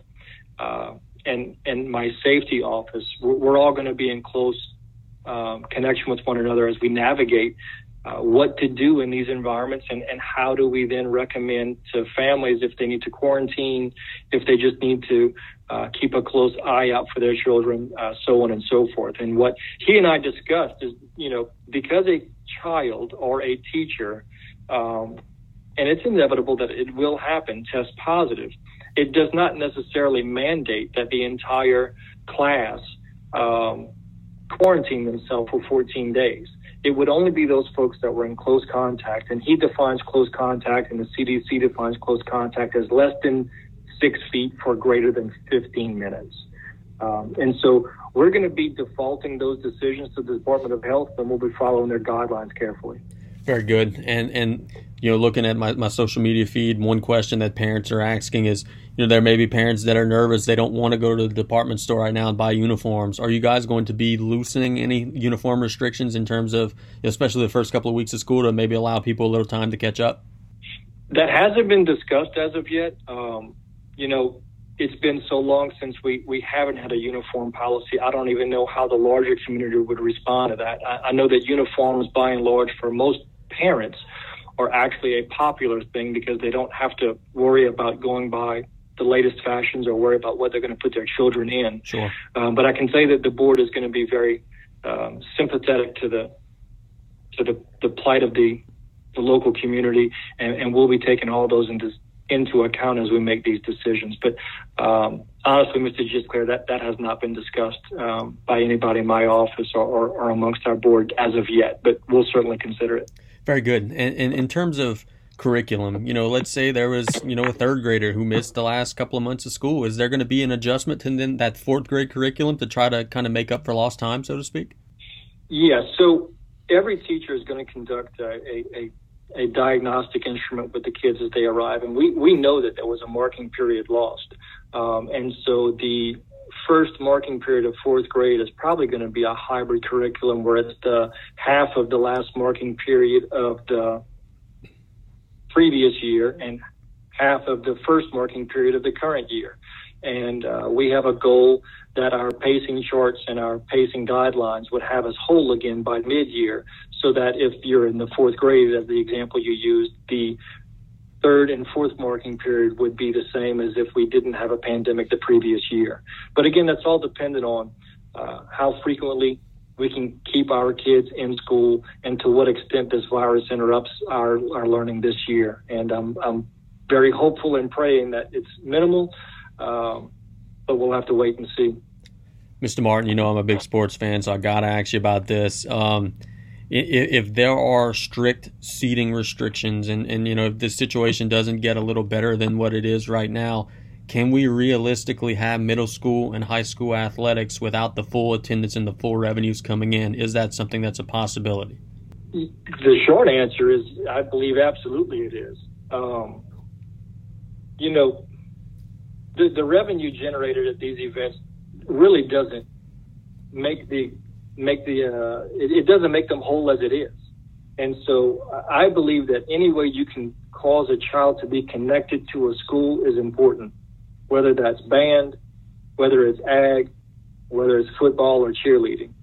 uh, and and my safety office, we're, we're all going to be in close um, connection with one another as we navigate uh, what to do in these environments and, and how do we then recommend to families if they need to quarantine, if they just need to uh, keep a close eye out for their children, uh, so on and so forth. And what he and I discussed is, you know, because a child or a teacher, um, and it's inevitable that it will happen, test positive, it does not necessarily mandate that the entire class um, quarantine themselves for 14 days it would only be those folks that were in close contact. And he defines close contact, and the CDC defines close contact as less than six feet for greater than 15 minutes. Um, and so we're going to be defaulting those decisions to the Department of Health, and we'll be following their guidelines carefully. Very good. And and you know, looking at my, my social media feed, one question that parents are asking is, you know, there may be parents that are nervous. They don't want to go to the department store right now and buy uniforms. Are you guys going to be loosening any uniform restrictions in terms of, especially the first couple of weeks of school, to maybe allow people a little time to catch up? That hasn't been discussed as of yet. Um, you know, it's been so long since we, we haven't had a uniform policy. I don't even know how the larger community would respond to that. I, I know that uniforms, by and large, for most parents are actually a popular thing because they don't have to worry about going by the latest fashions or worry about what they're going to put their children in. Sure. Um, but I can say that the board is going to be very um, sympathetic to the to the, the plight of the the local community, and, and we'll be taking all those into into account as we make these decisions. But um, honestly, Mr. Gisclair, that, that has not been discussed um, by anybody in my office or, or, or amongst our board as of yet, but we'll certainly consider it. Very good. And, and in terms of curriculum, you know, let's say there was, you know, a third grader who missed the last couple of months of school. Is there going to be an adjustment to then that fourth grade curriculum to try to kind of make up for lost time, so to speak? Yeah. So every teacher is going to conduct a, a, a diagnostic instrument with the kids as they arrive. And we, we know that there was a marking period lost. Um, and so the first marking period of fourth grade is probably going to be a hybrid curriculum where it's the half of the last marking period of the previous year and half of the first marking period of the current year. And uh, we have a goal that our pacing charts and our pacing guidelines would have us whole again by mid year so that if you're in the fourth grade, as the example you used, the third and fourth marking period would be the same as if we didn't have a pandemic the previous year. But again, that's all dependent on uh, how frequently we can keep our kids in school and to what extent this virus interrupts our, our learning this year. And I'm, I'm very hopeful and praying that it's minimal, um, but we'll have to wait and see. Mr. Martin, you know I'm a big sports fan, so I got to ask you about this. Um, if there are strict seating restrictions and, and you know if the situation doesn't get a little better than what it is right now can we realistically have middle school and high school athletics without the full attendance and the full revenues coming in? Is that something that's a possibility? The short answer is i believe absolutely it is. Um, you know the, the revenue generated at these events really doesn't make the make the uh, it, it doesn't make them whole as it is. And so I believe that any way you can cause a child to be connected to a school is important, whether that's band, whether it's ag, whether it's football or cheerleading.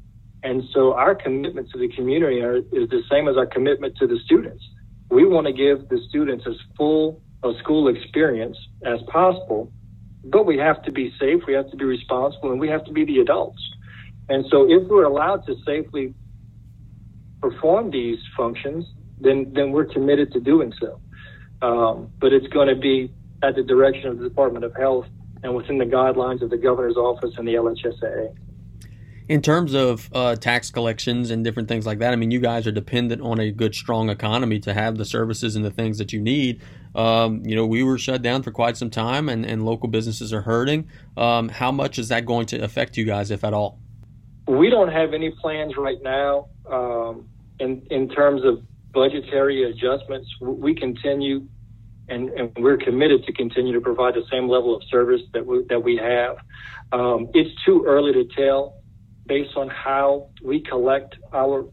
And so our commitment to the community are, is the same as our commitment to the students. We want to give the students as full a school experience as possible, but we have to be safe, we have to be responsible, and we have to be the adults. And so if we're allowed to safely perform these functions, then, then we're committed to doing so. Um, but it's going to be at the direction of the Department of Health and within the guidelines of the governor's office and the LHSAA. In terms of uh, tax collections and different things like that, I mean, you guys are dependent on a good, strong economy to have the services and the things that you need. Um, you know, we were shut down for quite some time, and, and local businesses are hurting. Um, how much is that going to affect you guys, if at all? We don't have any plans right now um, in in terms of budgetary adjustments. We continue, and, and, we're committed to continue to provide the same level of service that we, that we have. Um, it's too early to tell, based on how we collect our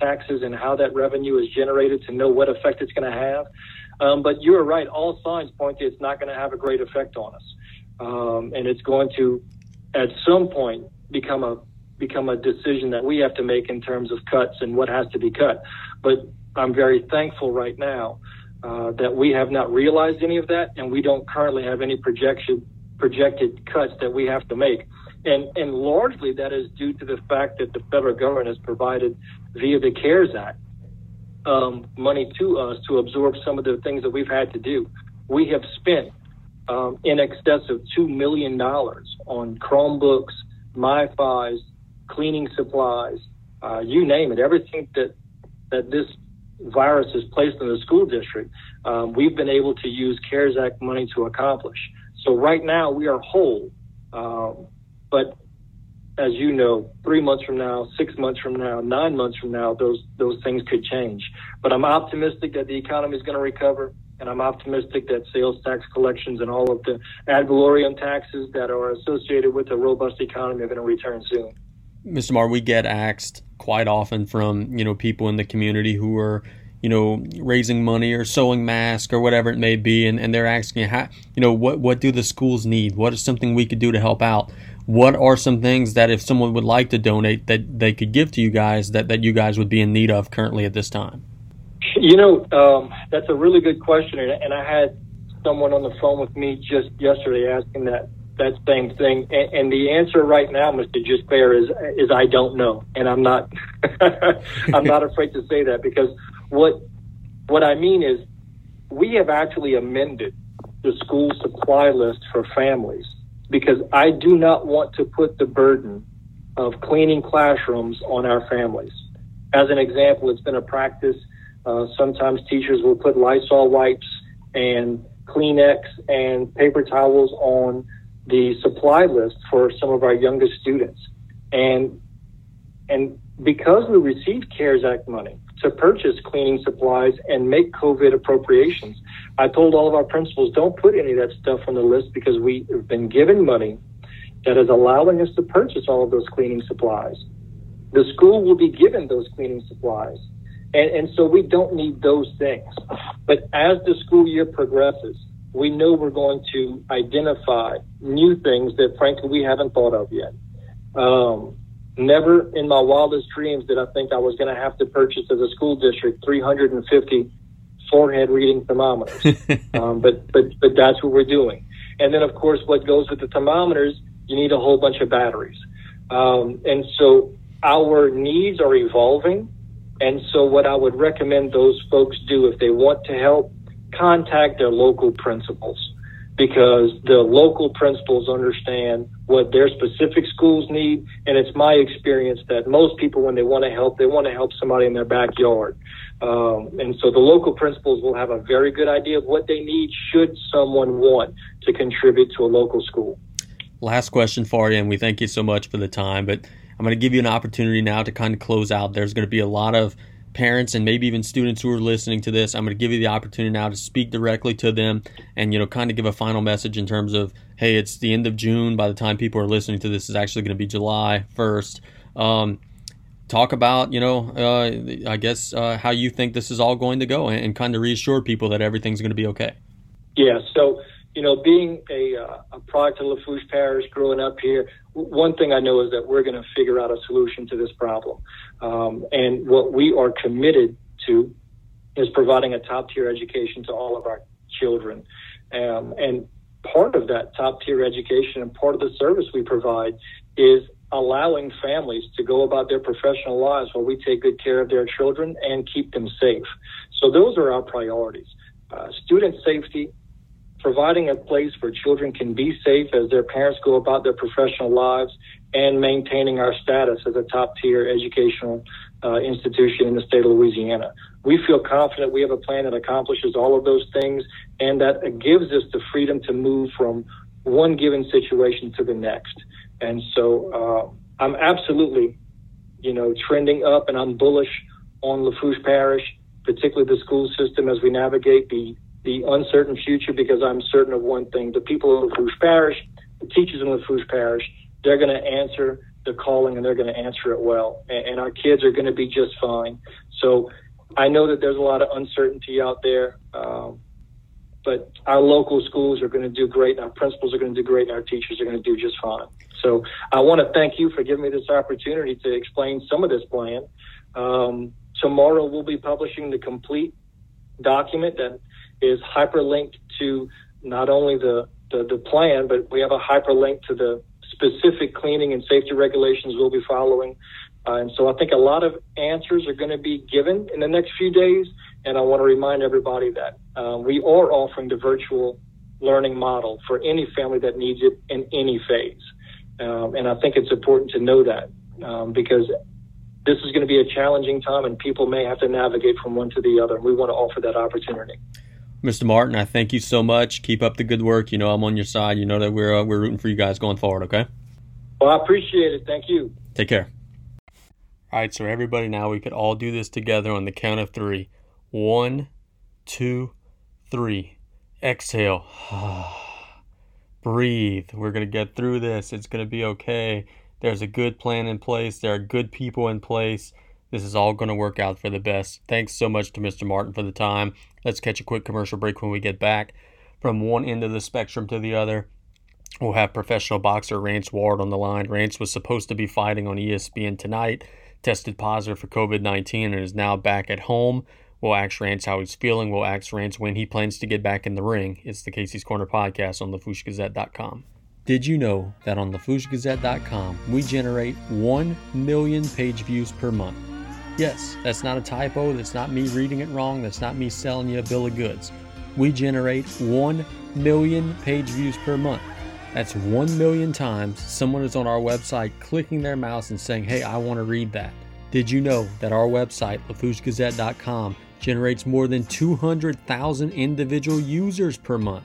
taxes and how that revenue is generated, to know what effect it's going to have. Um, but you're right. All signs point to it's not going to have a great effect on us, um, and it's going to, at some point, become a become a decision that we have to make in terms of cuts and what has to be cut. But I'm very thankful right now uh, that we have not realized any of that, and we don't currently have any projection projected cuts that we have to make. And, and largely that is due to the fact that the federal government has provided via the CARES Act um, money to us to absorb some of the things that we've had to do. We have spent um, in excess of $2 million on Chromebooks, MiFi's, cleaning supplies, uh, you name it, everything that, that this virus is placed in the school district, um, we've been able to use CARES Act money to accomplish. So right now we are whole, um, but as you know, three months from now, six months from now, nine months from now, those those things could change. But I'm optimistic that the economy is going to recover, and I'm optimistic that sales tax collections and all of the ad valorem taxes that are associated with a robust economy are going to return soon. Mr. Marr, we get asked quite often from you know people in the community who are you know raising money or sewing masks or whatever it may be, and, and they're asking how you know what what do the schools need? What is something we could do to help out? What are some things that if someone would like to donate that they could give to you guys that that you guys would be in need of currently at this time? You know, um, that's a really good question, and I had someone on the phone with me just yesterday asking that that same thing. And, and the answer right now, Mr. Gisclair, is is I don't know, and I'm not I'm not afraid to say that because what what I mean is we have actually amended the school supply list for families because I do not want to put the burden of cleaning classrooms on our families. As an example, it's been a practice. Uh, sometimes teachers will put Lysol wipes and Kleenex and paper towels on the supply list for some of our youngest students. And and because we received CARES Act money to purchase cleaning supplies and make COVID appropriations, I told all of our principals, don't put any of that stuff on the list because we have been given money that is allowing us to purchase all of those cleaning supplies. The school will be given those cleaning supplies. And, and so we don't need those things. But as the school year progresses, we know we're going to identify new things that frankly we haven't thought of yet. Um, never in my wildest dreams did I think I was going to have to purchase as a school district 350 forehead reading thermometers. um, but, but, but that's what we're doing. And then of course, what goes with the thermometers, you need a whole bunch of batteries. Um, and so our needs are evolving. And so what I would recommend those folks do if they want to help contact their local principals because the local principals understand what their specific schools need. And it's my experience that most people, when they want to help, they want to help somebody in their backyard. Um, and so the local principals will have a very good idea of what they need should someone want to contribute to a local school. Last question for you, and we thank you so much for the time. But I'm going to give you an opportunity now to kind of close out. There's going to be a lot of parents and maybe even students who are listening to this, I'm going to give you the opportunity now to speak directly to them and, you know, kind of give a final message in terms of, hey, it's the end of June. By the time people are listening to this, is actually going to be July 1st. Um, talk about, you know, uh, I guess uh, how you think this is all going to go and, and kind of reassure people that everything's going to be okay. Yeah. So, you know, being a, uh, a product of Lafourche Parish, growing up here, one thing I know is that we're going to figure out a solution to this problem. Um, and what we are committed to is providing a top tier education to all of our children. Um, and part of that top tier education and part of the service we provide is allowing families to go about their professional lives while we take good care of their children and keep them safe. So those are our priorities. Uh, student safety, providing a place where children can be safe as their parents go about their professional lives, and maintaining our status as a top tier educational uh, institution in the state of Louisiana. We feel confident we have a plan that accomplishes all of those things and that gives us the freedom to move from one given situation to the next. And so uh, I'm absolutely, you know, trending up and I'm bullish on Lafourche Parish, particularly the school system as we navigate the the uncertain future because I'm certain of one thing. The people of Lafourche Parish, the teachers in Lafourche Parish, they're going to answer the calling and they're going to answer it well. And, and our kids are going to be just fine. So I know that there's a lot of uncertainty out there. Um, but our local schools are going to do great, and our principals are going to do great, and our teachers are going to do just fine. So I want to thank you for giving me this opportunity to explain some of this plan. Um, tomorrow we'll be publishing the complete document that is hyperlinked to not only the, the, the plan, but we have a hyperlink to the specific cleaning and safety regulations we'll be following. Uh, and so I think a lot of answers are going to be given in the next few days. And I want to remind everybody that uh, we are offering the virtual learning model for any family that needs it in any phase. Um, and I think it's important to know that um, because this is going to be a challenging time and people may have to navigate from one to the other. And we want to offer that opportunity. Mr. Martin, I thank you so much. Keep up the good work. You know I'm on your side. You know that we're uh, we're rooting for you guys going forward. Okay. Well, I appreciate it. Thank you. Take care. All right, so everybody, now we could all do this together on the count of three. One, two, three. Exhale. Breathe. We're gonna get through this. It's gonna be okay. There's a good plan in place. There are good people in place. This is all going to work out for the best. Thanks so much to Mr. Martin for the time. Let's catch a quick commercial break when we get back. From one end of the spectrum to the other, we'll have professional boxer Rance Ward on the line. Rance was supposed to be fighting on ESPN tonight, tested positive for COVID 19, and is now back at home. We'll ask Rance how he's feeling. We'll ask Rance when he plans to get back in the ring. It's the Casey's Corner podcast on LaFourcheGazette.com. Did you know that on LaFourcheGazette.com we generate 1 million page views per month? Yes, that's not a typo. That's not me reading it wrong. That's not me selling you a bill of goods. We generate 1 million page views per month. That's 1 million times someone is on our website clicking their mouse and saying, hey, I want to read that. Did you know that our website, LaFourcheGazette.com, generates more than 200,000 individual users per month?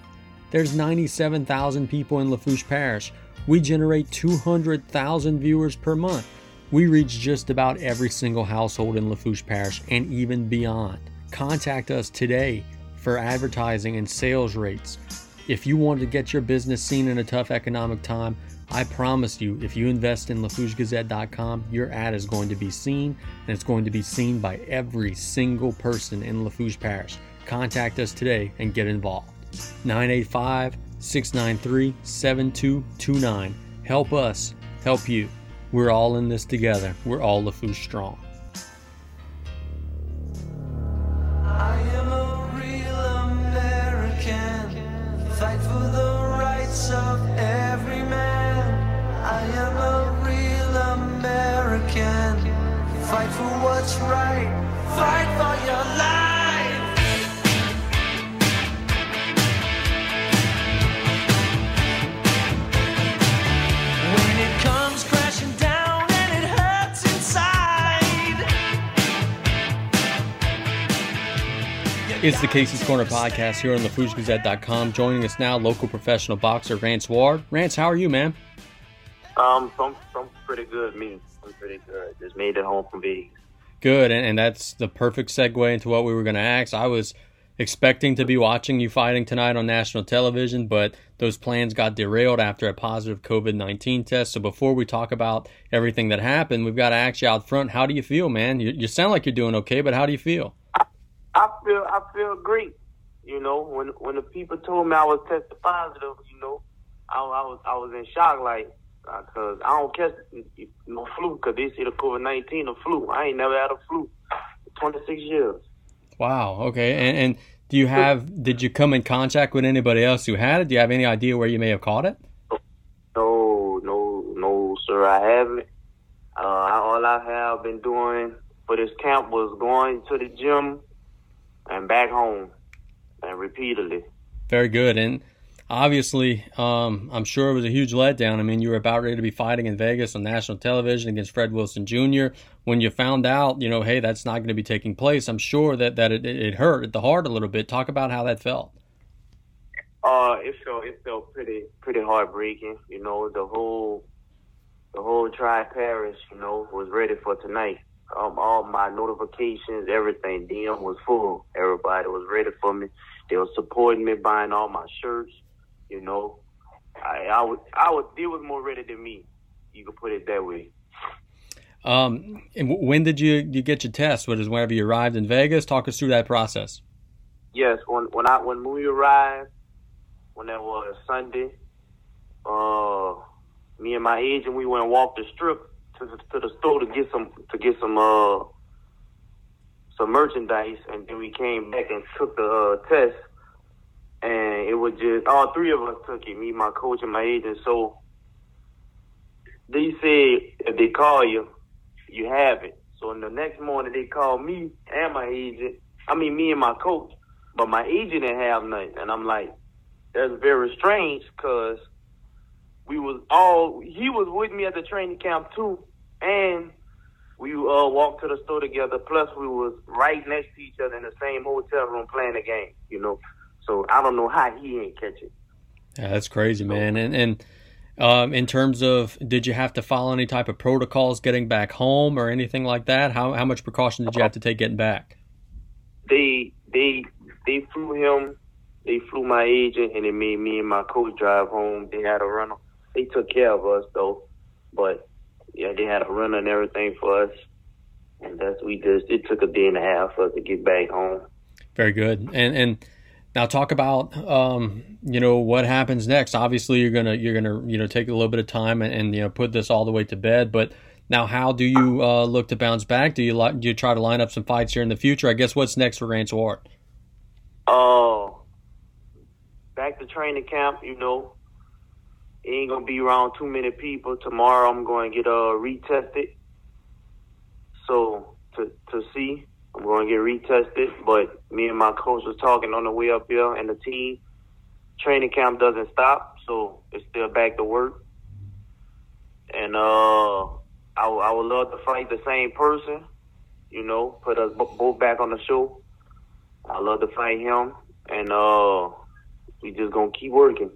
There's 97,000 people in Lafourche Parish. We generate 200,000 viewers per month. We reach just about every single household in Lafourche Parish and even beyond. Contact us today for advertising and sales rates. If you want to get your business seen in a tough economic time, I promise you, if you invest in LaFourcheGazette.com, your ad is going to be seen and it's going to be seen by every single person in Lafourche Parish. Contact us today and get involved. 985 693 7229. Help us help you. We're all in this together. We're all Lafourche strong. Rights It's the Casey's Corner podcast here on LaFourcheGazette.com. Joining us now, local professional boxer Rance Ward. Rance, how are you, man? Um, I'm, I'm pretty good, me. I'm pretty good. Just made it home from Vegas. Good, and, and that's the perfect segue into what we were going to ask. I was expecting to be watching you fighting tonight on national television, but those plans got derailed after a positive COVID 19 test. So before we talk about everything that happened, we've got to ask you out front how do you feel, man? You, you sound like you're doing okay, but how do you feel? I feel I feel great. You know, when when the people told me I was tested positive, you know, I, I was I was in shock, like, because I don't catch no flu, because they say the COVID nineteen a flu. I ain't never had a flu. Twenty six years. Wow. Okay. And, and do you have? Did you come in contact with anybody else who had it? Do you have any idea where you may have caught it? No, no, no, sir. I haven't. Uh, all I have been doing for this camp was going to the gym and back home, and repeatedly. Very good. And obviously, um, I'm sure it was a huge letdown. I mean, you were about ready to be fighting in Vegas on national television against Fred Wilson Jr. When you found out, you know, hey, that's not going to be taking place, I'm sure that, that it, it hurt at the heart a little bit. Talk about how that felt. Uh, it felt it felt pretty pretty heartbreaking. You know, the whole the whole tri-parish, you know, was ready for tonight. Um, all my notifications, everything, DM was full. Everybody was ready for me. They were supporting me, buying all my shirts. You know, I I was I was they was more ready than me. You could put it that way. Um, and w- when did you, you get your test? What is whenever you arrived in Vegas? Talk us through that process. yes, when when I when we arrived, when that was Sunday, uh, me and my agent we went and walked the strip to the, to the store to get some to get some uh some merchandise, and then we came back and took the uh, test, and it was just all three of us took it, me, my coach, and my agent. So they said if they call you, you have it. So in the next morning they called me and my agent. I mean me and my coach, but my agent didn't have nothing, and I'm like, that's very strange because we was all he was with me at the training camp too, and we uh, walked to the store together. Plus, we was right next to each other in the same hotel room playing the game. You know, so I don't know how he ain't catch it. Yeah, that's crazy, man. And and um, in terms of, did you have to follow any type of protocols getting back home or anything like that? How how much precaution did you have to take getting back? They they they flew him. They flew my agent, and they made me and my coach drive home. They had a runner. They took care of us though, but yeah, they had a runner and everything for us. And that's we just it took a day and a half for us to get back home. Very good. And and now talk about um, you know what happens next. Obviously, you're gonna you're gonna you know take a little bit of time and, and you know put this all the way to bed. But now, how do you uh, look to bounce back? Do you li- do you try to line up some fights here in the future? I guess what's next for Rance Ward? Oh, back to training camp. You know, it ain't gonna be around too many people. Tomorrow, I'm to get uh retested. So to to see, I'm to get retested. But me and my coach was talking on the way up here, and the team training camp doesn't stop, so it's still back to work. And uh, I, I would love to fight the same person. You know, put us bo- both back on the show. I love to fight him, and uh, we just gonna keep working.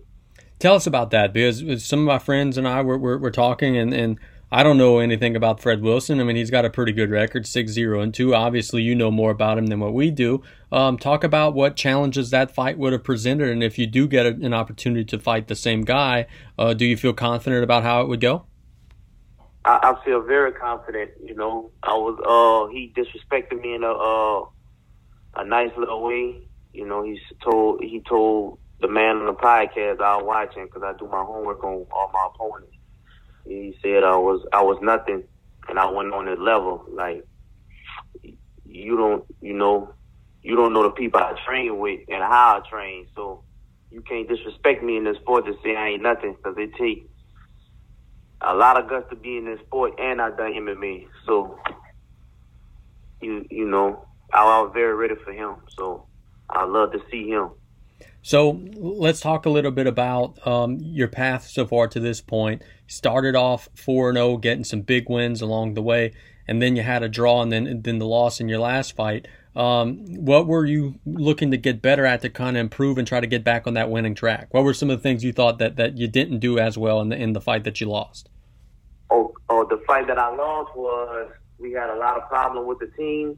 Tell us about that because some of my friends and I were, were, were talking, and, and I don't know anything about Fred Wilson. I mean, he's got a pretty good record, 6 0 and 2. Obviously, you know more about him than what we do. Um, talk about what challenges that fight would have presented, and if you do get an opportunity to fight the same guy, uh, do you feel confident about how it would go? I, I feel very confident. You know, I was uh he disrespected me in a uh a nice little way. You know, he told he told the man on the podcast I was watching because I do my homework on all my opponents. He said I was I was nothing, and I went on his level. Like you don't, you know, you don't know the people I train with and how I train, so you can't disrespect me in this sport to say I ain't nothing because it takes a lot of guts to be in this sport, and I done MMA, so you you know I, I was very ready for him. So I love to see him. So let's talk a little bit about um, your path so far to this point. Started off four and zero, getting some big wins along the way, and then you had a draw, and then then the loss in your last fight. Um, what were you looking to get better at to kind of improve and try to get back on that winning track? What were some of the things you thought that, that you didn't do as well in the in the fight that you lost? Oh, oh, the fight that I lost was we had a lot of problem with the team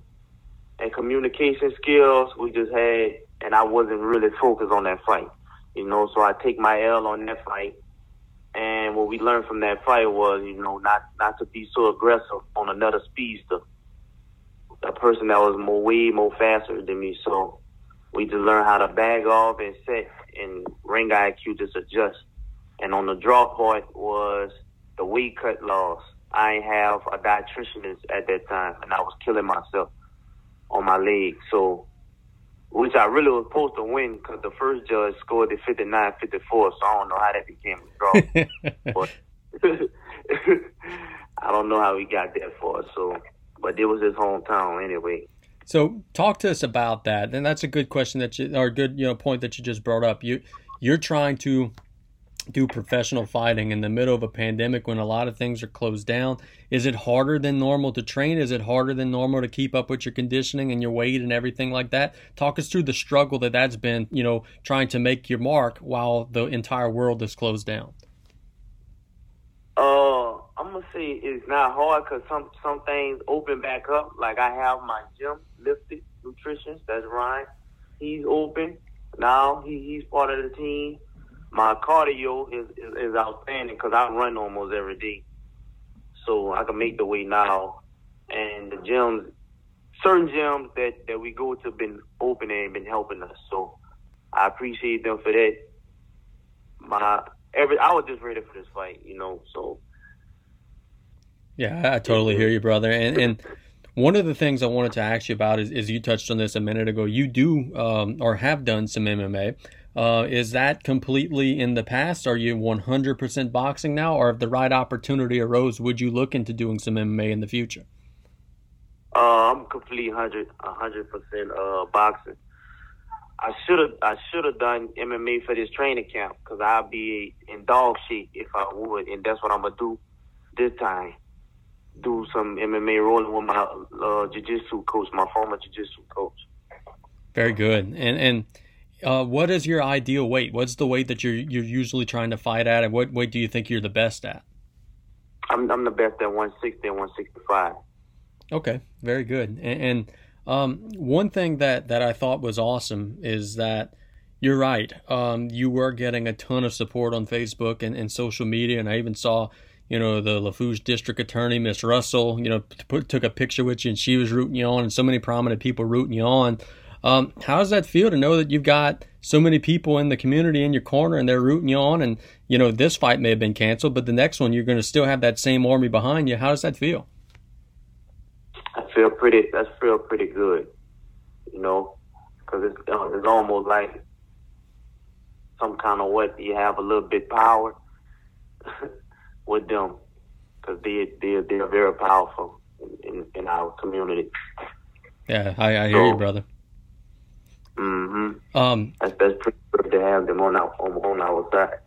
and communication skills. We just had, and I wasn't really focused on that fight, you know. So I take my L on that fight, and what we learned from that fight was, you know, not not to be so aggressive on another speedster, a person that was more way more faster than me. So we just learned how to bag off and set, and ring IQ just adjust. And on the draw part was the weight cut loss. I have a dietitian at that time, and I was killing myself on my leg. So, which I really was supposed to win because the first judge scored it 59 54. So I don't know how that became a draw. but I don't know how he got that far. So, but it was his hometown anyway. So talk to us about that, and that's a good question that you, or a good you know point that you just brought up. You you're trying to do professional fighting in the middle of a pandemic when a lot of things are closed down. Is it harder than normal to train? Is it harder than normal to keep up with your conditioning and your weight and everything like that? Talk us through the struggle that that's been, you know, trying to make your mark while the entire world is closed down. Uh, I'm gonna say it's not hard because some some things open back up. Like I have my gym lifted nutrition. That's Ryan. He's open now. He he's part of the team. My cardio is is, is outstanding because I run almost every day, so I can make the weight now. And the gym's certain gyms that that we go to been open and been helping us. So I appreciate them for that. My every I was just ready for this fight, you know. So Yeah, I totally hear you, brother. And and one of the things I wanted to ask you about is, is you touched on this a minute ago. You do um, or have done some MMA. Uh, is that completely in the past? Are you 100% boxing now, or if the right opportunity arose, would you look into doing some MMA in the future? uh, I'm complete hundred hundred percent uh boxing. I should have I should have done MMA for this training camp because I'd be in dog shape if I would, and that's what I'm gonna do this time. Do some MMA rolling with my uh, jiu-jitsu coach, my former jiu-jitsu coach. Very good. And and uh, what is your ideal weight? What's the weight that you're you're usually trying to fight at, and what weight do you think you're the best at? I'm I'm the best at 160 and 165. Okay, very good. And, and um, one thing that that I thought was awesome is that you're right. Um, you were getting a ton of support on Facebook and, and social media, and I even saw, you know, the Lafourche District Attorney, Miss Russell, you know, put, took a picture with you, and she was rooting you on, and so many prominent people rooting you on. Um, how does that feel to know that you've got so many people in the community in your corner and they're rooting you on? And you know, this fight may have been canceled, but the next one you're going to still have that same army behind you. How does that feel? I feel pretty. That feel pretty good, you know, because it's it's almost like some kind of what you have a little bit power with them, because they they they're very powerful in, in, in our community. Yeah, I, I hear you, brother. Hmm Um, That's pretty good to have them on our on, on our side.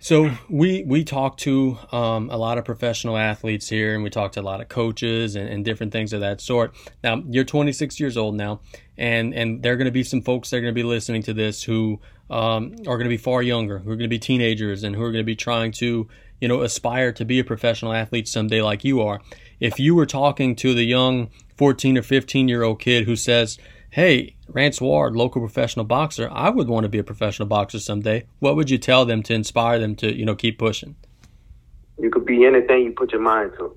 So we we talk to um, a lot of professional athletes here, and we talk to a lot of coaches and, and different things of that sort. Now you're 26 years old now, and and there are going to be some folks that are going to be listening to this who um, are going to be far younger, who are going to be teenagers, and who are going to be trying to you know aspire to be a professional athlete someday, like you are. If you were talking to the young 14 or 15 year old kid who says, "Hey, Rance Ward, local professional boxer, I would want to be a professional boxer someday," what would you tell them to inspire them to you know keep pushing? You could be anything you put your mind to.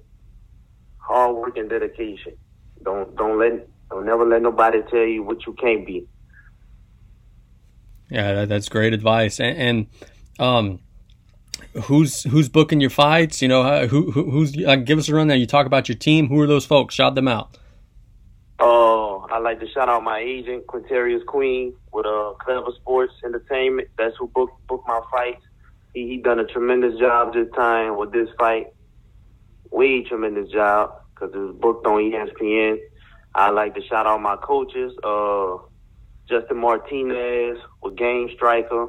Hard work and dedication. Don't don't let don't never let nobody tell you what you can't be. Yeah, that, that's great advice. And, and um, who's who's booking your fights? You know, uh, who, who who's uh, give us a run there. You talk about your team. Who are those folks? Shout them out. Oh, I like to shout out my agent, Quintarius Queen, with uh, Clever Sports Entertainment. That's who booked booked my fights. He he done a tremendous job this time with this fight. Way tremendous job because it was booked on ESPN. I like to shout out my coaches, uh, Justin Martinez with Game Striker,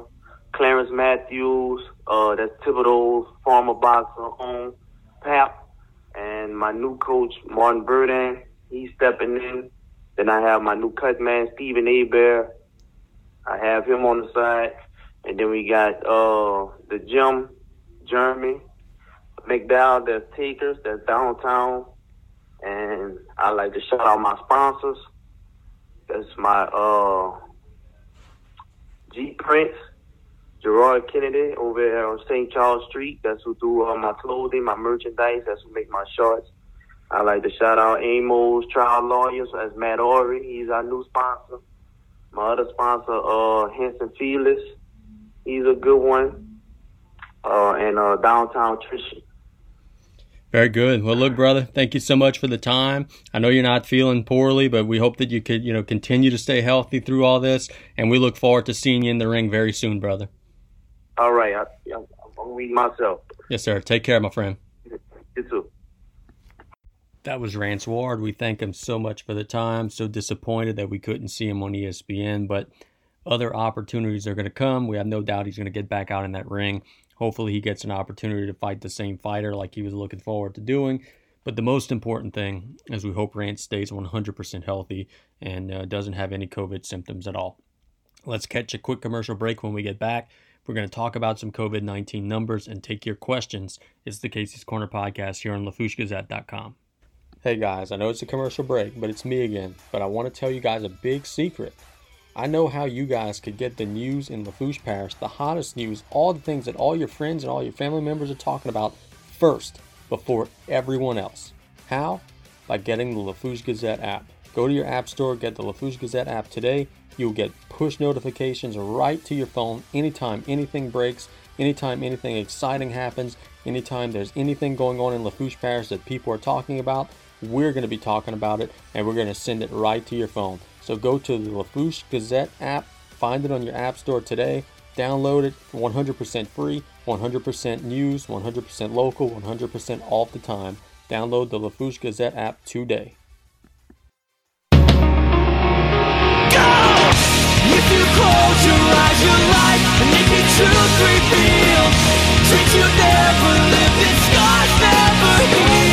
Clarence Matthews, uh, that's Thibodeau's former boxer on PAP, and my new coach Martin Burden. He's stepping in. Then I have my new cut man Stephen Abear. I have him on the side, and then we got uh the gym, Jeremy McDowell. That's Takers. That's downtown, and I like to shout out my sponsors. That's my uh G Prince, Gerard Kennedy over there on St. Charles Street. That's who do uh, my clothing, my merchandise. That's who make my shorts. I like to shout out Amos Trial Lawyers as Matt Ory. He's our new sponsor. My other sponsor, uh, Henson Felix. He's a good one. Uh, and uh, Downtown Tricia. Very good. Well, look, brother, thank you so much for the time. I know you're not feeling poorly, but we hope that you could, you know, continue to stay healthy through all this, and we look forward to seeing you in the ring very soon, brother. All right. I, I'm, I'm going to read myself. Yes, sir. Take care, my friend. You too. That was Rance Ward. We thank him so much for the time. So disappointed that we couldn't see him on ESPN, but other opportunities are going to come. We have no doubt he's going to get back out in that ring. Hopefully, he gets an opportunity to fight the same fighter like he was looking forward to doing. But the most important thing is we hope Rance stays 100% healthy and uh, doesn't have any COVID symptoms at all. Let's catch a quick commercial break when we get back. We're going to talk about some COVID 19 numbers and take your questions. It's the Casey's Corner podcast here on LafourcheGazette.com. Hey guys, I know it's a commercial break, but it's me again. But I want to tell you guys a big secret. I know how you guys could get the news in Lafourche Parish, the hottest news, all the things that all your friends and all your family members are talking about first before everyone else. How? By getting the Lafourche Gazette app. Go to your app store, get the Lafourche Gazette app today. You'll get push notifications right to your phone anytime anything breaks, anytime anything exciting happens, anytime there's anything going on in Lafourche Parish that people are talking about. We're going to be talking about it and we're going to send it right to your phone. So go to the Lafourche Gazette app, find it on your app store today, download it 100% free, 100% news, 100% local, 100% all the time. Download the Lafourche Gazette app today. If you close your eyes, and truth you never scars never.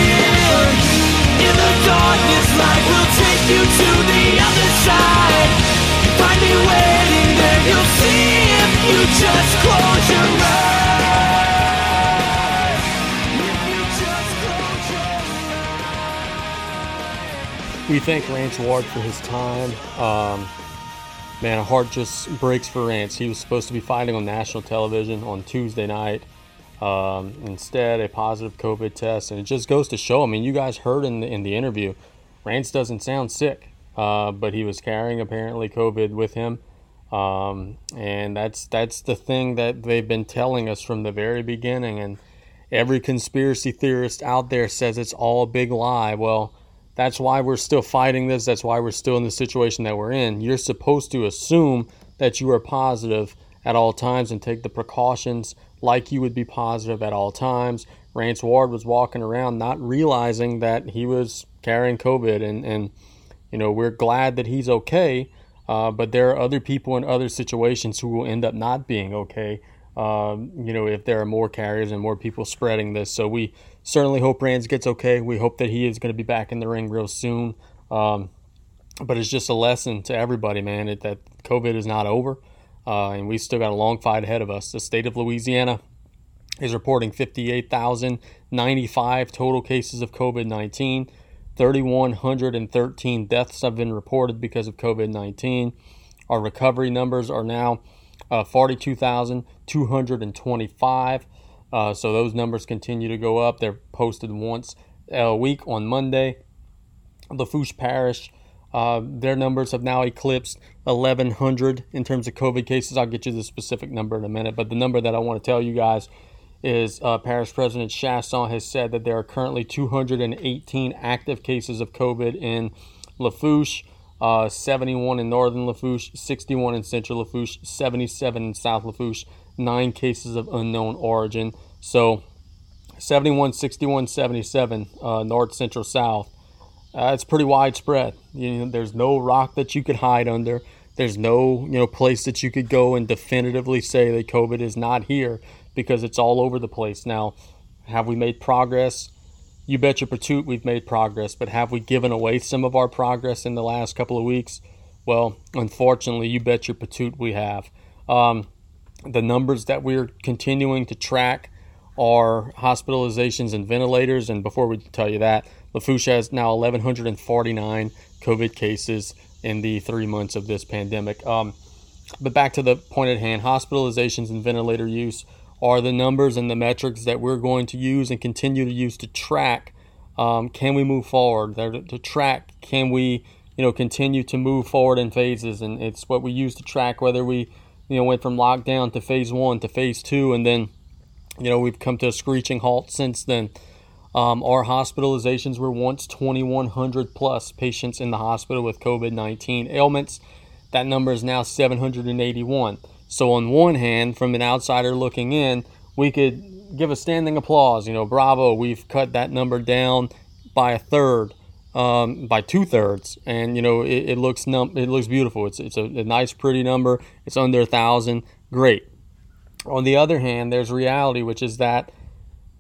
Darkness, light will take you to the other side. Find me waiting there, you'll see. If you just close your eyes. We thank Rance Ward for his time. Um, man, a heart just breaks for Rance. He was supposed to be fighting on national television on Tuesday night. Um, instead, a positive COVID test, and it just goes to show. I mean, you guys heard in the in the interview, Rance doesn't sound sick, uh, but he was carrying apparently COVID with him, um, and that's that's the thing that they've been telling us from the very beginning. And every conspiracy theorist out there says it's all a big lie. Well, that's why we're still fighting this. That's why we're still in the situation that we're in. You're supposed to assume that you are positive at all times and take the precautions like you would be positive at all times. Rance Ward was walking around not realizing that he was carrying COVID, and, and you know, we're glad that he's okay. Uh, but there are other people in other situations who will end up not being okay. Um, you know, if there are more carriers and more people spreading this. So we certainly hope Rance gets okay. We hope that he is going to be back in the ring real soon. Um, but it's just a lesson to everybody, man, it, that COVID is not over. Uh, and we've still got a long fight ahead of us. The state of Louisiana is reporting 58,095 total cases of COVID 19. 3,113 deaths have been reported because of COVID 19. Our recovery numbers are now uh, 42,225. Uh, so those numbers continue to go up. They're posted once a week on Monday. Lafourche Parish, uh, their numbers have now eclipsed 1,100 in terms of COVID cases. I'll get you the specific number in a minute, but the number that I want to tell you guys is uh, President Chaisson has said that there are currently 218 active cases of COVID in Lafourche, uh, 71 in northern Lafourche, 61 in central Lafourche, 77 in south Lafourche, nine cases of unknown origin. So 71, 61, 77, uh, north, central, south. Uh, it's pretty widespread. You know, there's no rock that you could hide under. There's no you know place that you could go and definitively say that COVID is not here because it's all over the place now. Have we made progress? You bet your patoot we've made progress, but have we given away some of our progress in the last couple of weeks? Well, unfortunately, you bet your patoot we have. Um, the numbers that we're continuing to track are hospitalizations and ventilators. And before we tell you that, Lafourche has now 1,149 COVID cases in the three months of this pandemic. Um, but back to the point at hand hospitalizations and ventilator use are the numbers and the metrics that we're going to use and continue to use to track um, can we move forward? To, to track can we you know continue to move forward in phases? And it's what we use to track whether we you know went from lockdown to phase one to phase two and then you know we've come to a screeching halt since then um, our hospitalizations were once 2100 plus patients in the hospital with covid-19 ailments that number is now 781 so on one hand from an outsider looking in we could give a standing applause you know bravo we've cut that number down by a third um, by two thirds, and you know it, it looks num- it looks beautiful. It's it's a, a nice, pretty number. It's under a thousand. Great. On the other hand, there's reality, which is that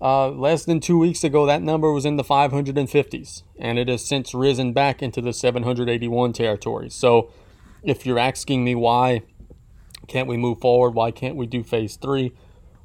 uh, less than two weeks ago, that number was in the 550s, and it has since risen back into the 781 territory. So, if you're asking me why can't we move forward, why can't we do phase three?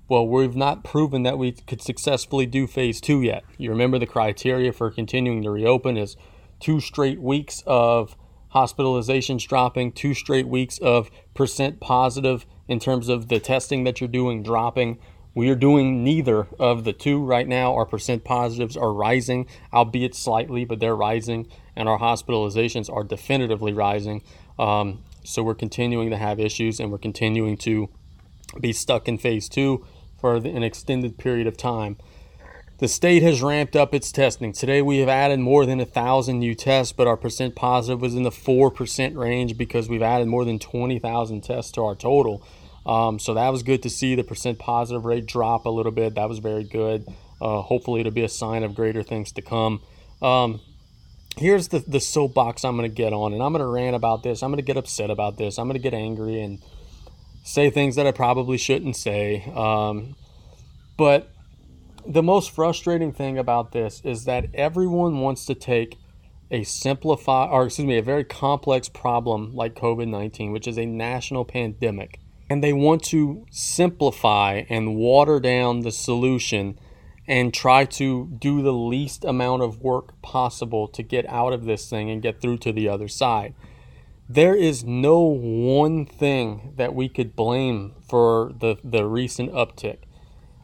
Well, we've not proven that we could successfully do phase two yet. You remember the criteria for continuing to reopen is two straight weeks of hospitalizations dropping, two straight weeks of percent positive in terms of the testing that you're doing dropping. We are doing neither of the two right now. Our percent positives are rising, albeit slightly, but they're rising, and our hospitalizations are definitively rising. Um, so we're continuing to have issues, and we're continuing to be stuck in phase two for an extended period of time. The state has ramped up its testing. Today we have added more than a thousand new tests, but our percent positive was in the four percent range because we've added more than twenty thousand tests to our total. Um, so that was good to see the percent positive rate drop a little bit. That was very good. Uh, hopefully, it'll be a sign of greater things to come. Um, here's the, the soapbox I'm going to get on, and I'm going to rant about this. I'm going to get upset about this. I'm going to get angry and say things that I probably shouldn't say. Um, but the most frustrating thing about this is that everyone wants to take a simplify or excuse me a very complex problem like COVID-19 which is a national pandemic and they want to simplify and water down the solution and try to do the least amount of work possible to get out of this thing and get through to the other side. There is no one thing that we could blame for the, the recent uptick.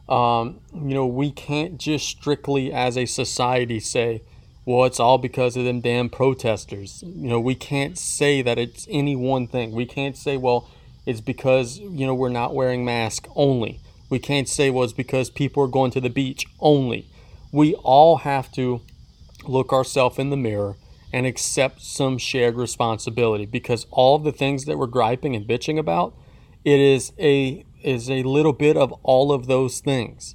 Um, you know, we can't just strictly as a society say, well, it's all because of them damn protesters. You know, we can't say that it's any one thing. We can't say, well, it's because you know we're not wearing masks only. We can't say well it's because people are going to the beach only. We all have to look ourselves in the mirror and accept some shared responsibility because all the things that we're griping and bitching about, it is a is a little bit of all of those things.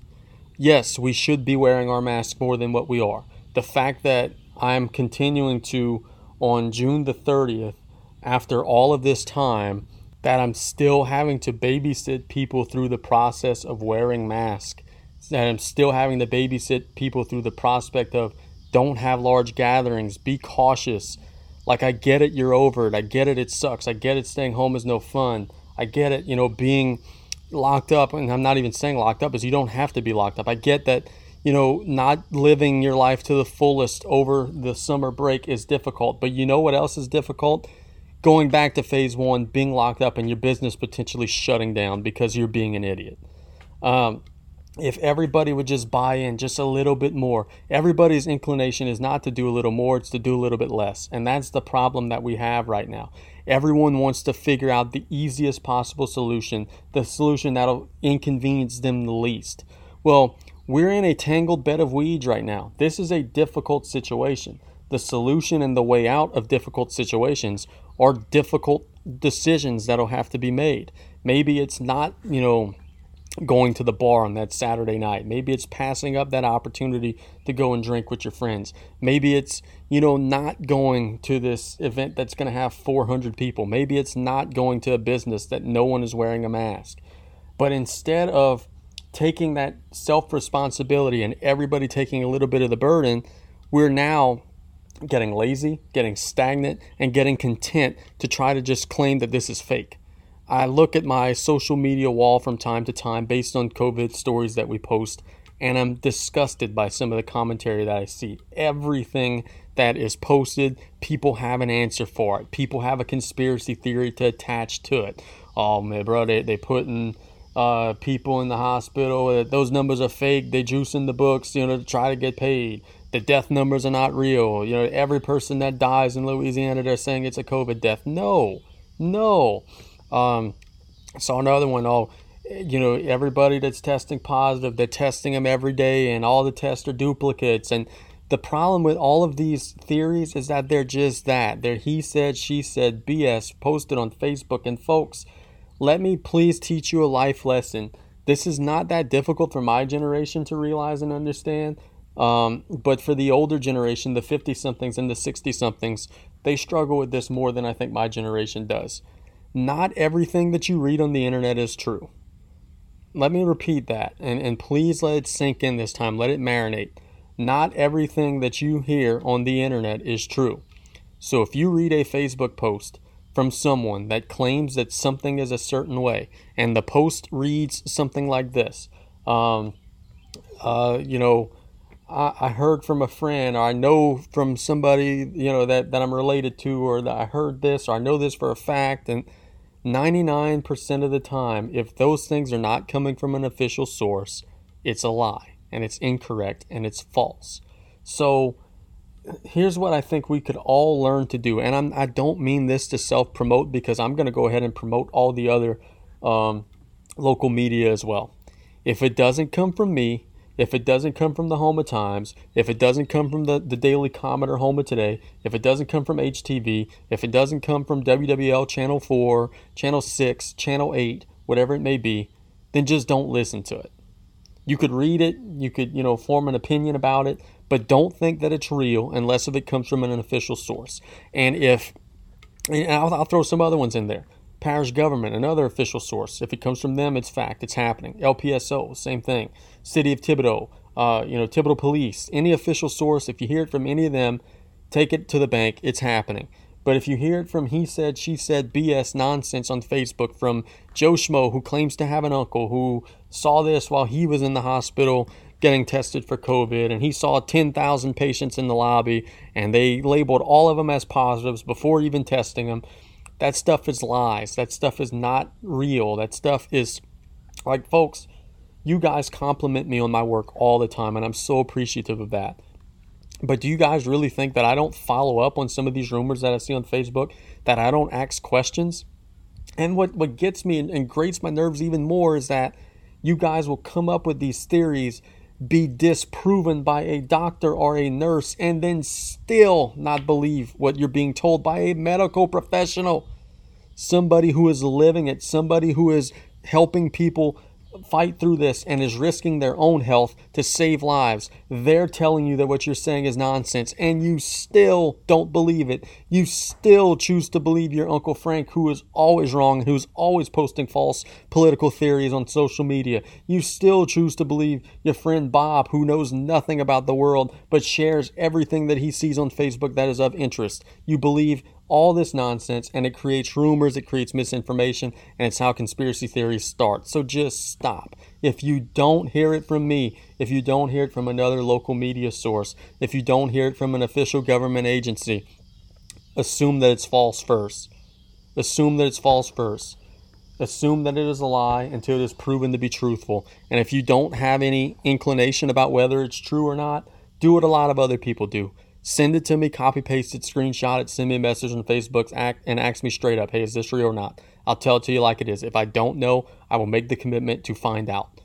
Yes, we should be wearing our mask more than what we are. The fact that I'm continuing to on June the 30th after all of this time that I'm still having to babysit people through the process of wearing masks, that I'm still having to babysit people through the prospect of don't have large gatherings, be cautious. Like, I get it, you're over it. I get it, it sucks. I get it, staying home is no fun. I get it, you know, being locked up, and I'm not even saying locked up, is you don't have to be locked up. I get that, you know, not living your life to the fullest over the summer break is difficult. But you know what else is difficult? Going back to phase one, being locked up, and your business potentially shutting down because you're being an idiot. Um, if everybody would just buy in just a little bit more, everybody's inclination is not to do a little more, it's to do a little bit less. And that's the problem that we have right now. Everyone wants to figure out the easiest possible solution, the solution that'll inconvenience them the least. Well, we're in a tangled bed of weeds right now. This is a difficult situation. The solution and the way out of difficult situations are difficult decisions that'll have to be made. Maybe it's not, you know, going to the bar on that Saturday night. Maybe it's passing up that opportunity to go and drink with your friends. Maybe it's, you know, not going to this event that's going to have 400 people. Maybe it's not going to a business that no one is wearing a mask. But instead of taking that self responsibility and everybody taking a little bit of the burden, we're now getting lazy, getting stagnant, and getting content to try to just claim that this is fake. I look at my social media wall from time to time based on COVID stories that we post, and I'm disgusted by some of the commentary that I see. Everything that is posted, people have an answer for it. People have a conspiracy theory to attach to it. Oh man, bro, they they putting uh, people in the hospital. Those numbers are fake. They juicing the books, you know, to try to get paid the death numbers are not real. You know, every person that dies in Louisiana, they're saying it's a COVID death. No, no. Um, saw another one. Oh, you know, everybody that's testing positive, they're testing them every day, and all the tests are duplicates. And the problem with all of these theories is that they're just that. They're he said, she said, BS posted on Facebook. And folks, let me please teach you a life lesson. This is not that difficult for my generation to realize and understand. Um, but for the older generation, the 50 somethings and the 60 somethings, they struggle with this more than I think my generation does. Not everything that you read on the internet is true. Let me repeat that, and, and please let it sink in this time. Let it marinate. Not everything that you hear on the internet is true. So if you read a Facebook post from someone that claims that something is a certain way, and the post reads something like this, um, uh, you know, I, I heard from a friend or I know from somebody, you know, that, that I'm related to or that I heard this or I know this for a fact and 99% of the time, if those things are not coming from an official source, it's a lie and it's incorrect and it's false. So here's what I think we could all learn to do. And I'm, I don't mean this to self promote because I'm going to go ahead and promote all the other um, local media as well. If it doesn't come from me, if it doesn't come from the Houma Times, if it doesn't come from the, the Daily Comet or Houma Today, if it doesn't come from HTV, if it doesn't come from WWL Channel 4, Channel 6, Channel 8, whatever it may be, then just don't listen to it. You could read it, you could, you know, form an opinion about it, but don't think that it's real unless if it comes from an official source. And if, and I'll, I'll throw some other ones in there. Parish government, another official source. If it comes from them, it's fact. It's happening. LPSO, same thing. City of Thibodaux, uh, you know, Thibodaux Police, any official source. If you hear it from any of them, take it to the bank. It's happening. But if you hear it from he said, she said, BS nonsense on Facebook from Joe Schmo, who claims to have an uncle who saw this while he was in the hospital getting tested for COVID, and he saw 10,000 patients in the lobby, and they labeled all of them as positives before even testing them. That stuff is lies. That stuff is not real. That stuff is like, folks, you guys compliment me on my work all the time, and I'm so appreciative of that. But do you guys really think that I don't follow up on some of these rumors that I see on Facebook, that I don't ask questions? And what, what gets me and, and grates my nerves even more is that you guys will come up with these theories, be disproven by a doctor or a nurse, and then still not believe what you're being told by a medical professional. Somebody who is living it, somebody who is helping people fight through this and is risking their own health to save lives. They're telling you that what you're saying is nonsense, and you still don't believe it. You still choose to believe your Uncle Frank, who is always wrong and who's always posting false political theories on social media. You still choose to believe your friend Bob, who knows nothing about the world but shares everything that he sees on Facebook that is of interest. You believe all this nonsense and it creates rumors, it creates misinformation, and it's how conspiracy theories start. So just stop. If you don't hear it from me, if you don't hear it from another local media source, if you don't hear it from an official government agency, assume that it's false first. Assume that it's false first. Assume that it is a lie until it is proven to be truthful. And if you don't have any inclination about whether it's true or not, do what a lot of other people do Send it to me, copy paste it, screenshot it, send me a message on Facebook, and ask me straight up, hey, is this real or not? I'll tell it to you like it is. If I don't know, I will make the commitment to find out.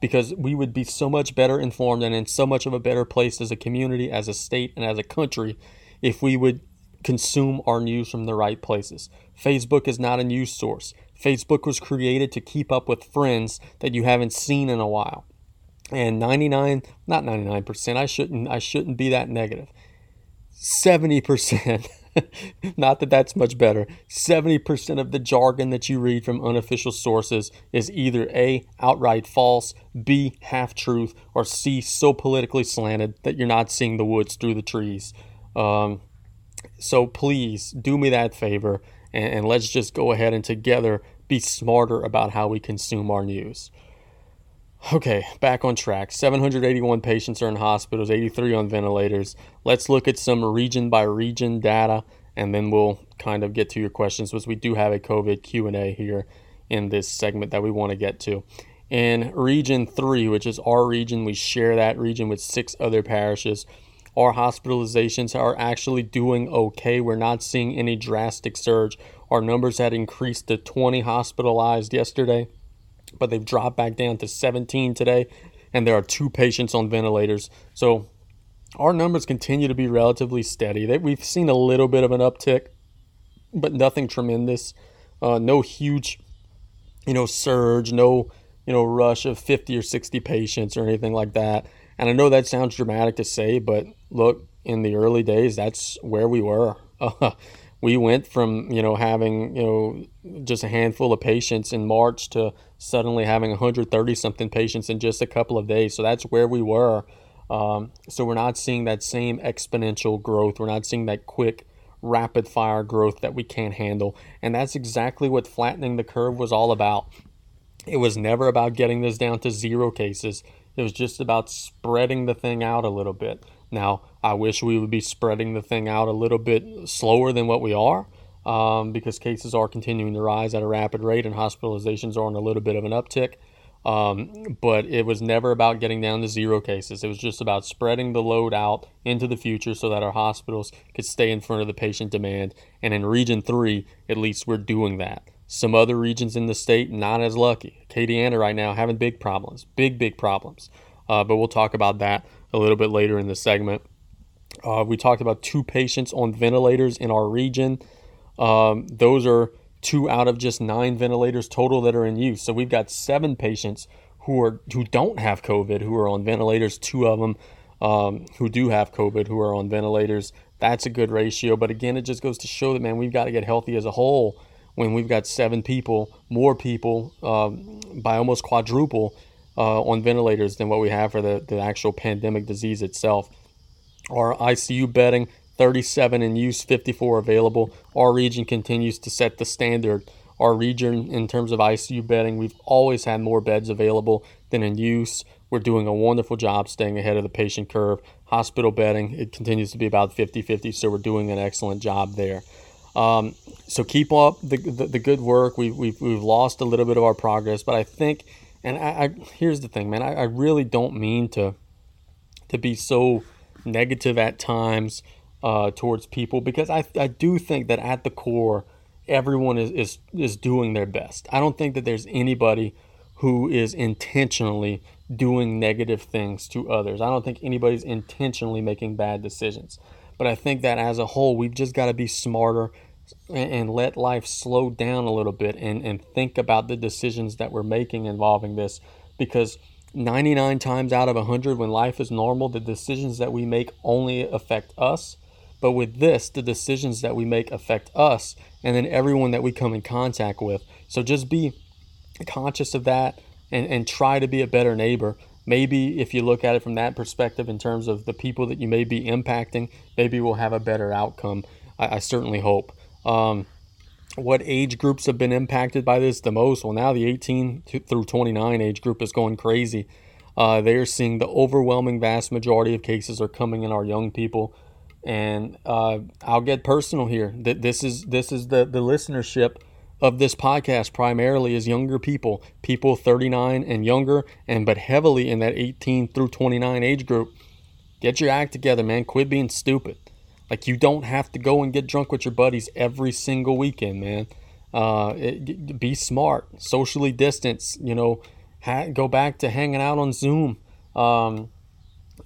Because we would be so much better informed and in so much of a better place as a community, as a state, and as a country if we would consume our news from the right places. Facebook is not a news source. Facebook was created to keep up with friends that you haven't seen in a while. And 99, not 99%, I shouldn't I shouldn't be that negative. 70%, not that that's much better, 70% of the jargon that you read from unofficial sources is either A, outright false, B, half truth, or C, so politically slanted that you're not seeing the woods through the trees. Um, so please do me that favor and, and let's just go ahead and together be smarter about how we consume our news. Okay, back on track. 781 patients are in hospitals, 83 on ventilators. Let's look at some region by region data and then we'll kind of get to your questions because we do have a COVID Q&A here in this segment that we want to get to. In region 3, which is our region, we share that region with six other parishes. Our hospitalizations are actually doing okay. We're not seeing any drastic surge. Our numbers had increased to 20 hospitalized yesterday but they've dropped back down to 17 today, and there are two patients on ventilators. So our numbers continue to be relatively steady. We've seen a little bit of an uptick, but nothing tremendous. Uh, no huge, you know, surge, no, you know, rush of 50 or 60 patients or anything like that. And I know that sounds dramatic to say, but look, in the early days, that's where we were. Uh, we went from you know having you know just a handful of patients in March to suddenly having 130 something patients in just a couple of days. So that's where we were. Um, so we're not seeing that same exponential growth. We're not seeing that quick, rapid fire growth that we can't handle. And that's exactly what flattening the curve was all about. It was never about getting this down to zero cases. It was just about spreading the thing out a little bit. Now, I wish we would be spreading the thing out a little bit slower than what we are, um, because cases are continuing to rise at a rapid rate and hospitalizations are on a little bit of an uptick. Um, but it was never about getting down to zero cases. It was just about spreading the load out into the future so that our hospitals could stay in front of the patient demand. And in Region 3, at least we're doing that. Some other regions in the state, not as lucky. Acadiana right now having big problems, big, big problems. Uh, but we'll talk about that a little bit later in the segment. Uh, we talked about two patients on ventilators in our region. Um, those are two out of just nine ventilators total that are in use. So we've got seven patients who are who don't have COVID who are on ventilators. Two of them um, who do have COVID who are on ventilators. That's a good ratio. But again, it just goes to show that man, we've got to get healthy as a whole. When we've got seven people, more people um, by almost quadruple uh, on ventilators than what we have for the, the actual pandemic disease itself. Our ICU bedding 37 in use, 54 available. Our region continues to set the standard. Our region, in terms of ICU bedding, we've always had more beds available than in use. We're doing a wonderful job staying ahead of the patient curve. Hospital bedding, it continues to be about 50 50, so we're doing an excellent job there. Um, so keep up the, the, the, good work. We've, we've, we've lost a little bit of our progress, but I think, and I, I here's the thing, man, I, I really don't mean to to be so negative at times uh, towards people because I, I do think that at the core, everyone is, is, is doing their best. I don't think that there's anybody who is intentionally doing negative things to others. I don't think anybody's intentionally making bad decisions. But I think that as a whole, we've just got to be smarter and, and let life slow down a little bit and, and think about the decisions that we're making involving this because 99 times out of 100 when life is normal the decisions that we make only affect us but with this, the decisions that we make affect us and then everyone that we come in contact with. So just be conscious of that and, and try to be a better neighbor. Maybe if you look at it from that perspective in terms of the people that you may be impacting, maybe we'll have a better outcome. I, I certainly hope. Um, what age groups have been impacted by this the most? Well, now the 18 through 29 age group is going crazy. Uh, they are seeing the overwhelming vast majority of cases are coming in our young people and uh, I'll get personal here. That this is this is the the listenership of this podcast primarily is younger people, people 39 and younger, and but heavily in that 18 through 29 age group. Get your act together, man. Quit being stupid. Like you don't have to go and get drunk with your buddies every single weekend, man. Uh, it, be smart, socially distance. You know, ha- go back to hanging out on Zoom. Um,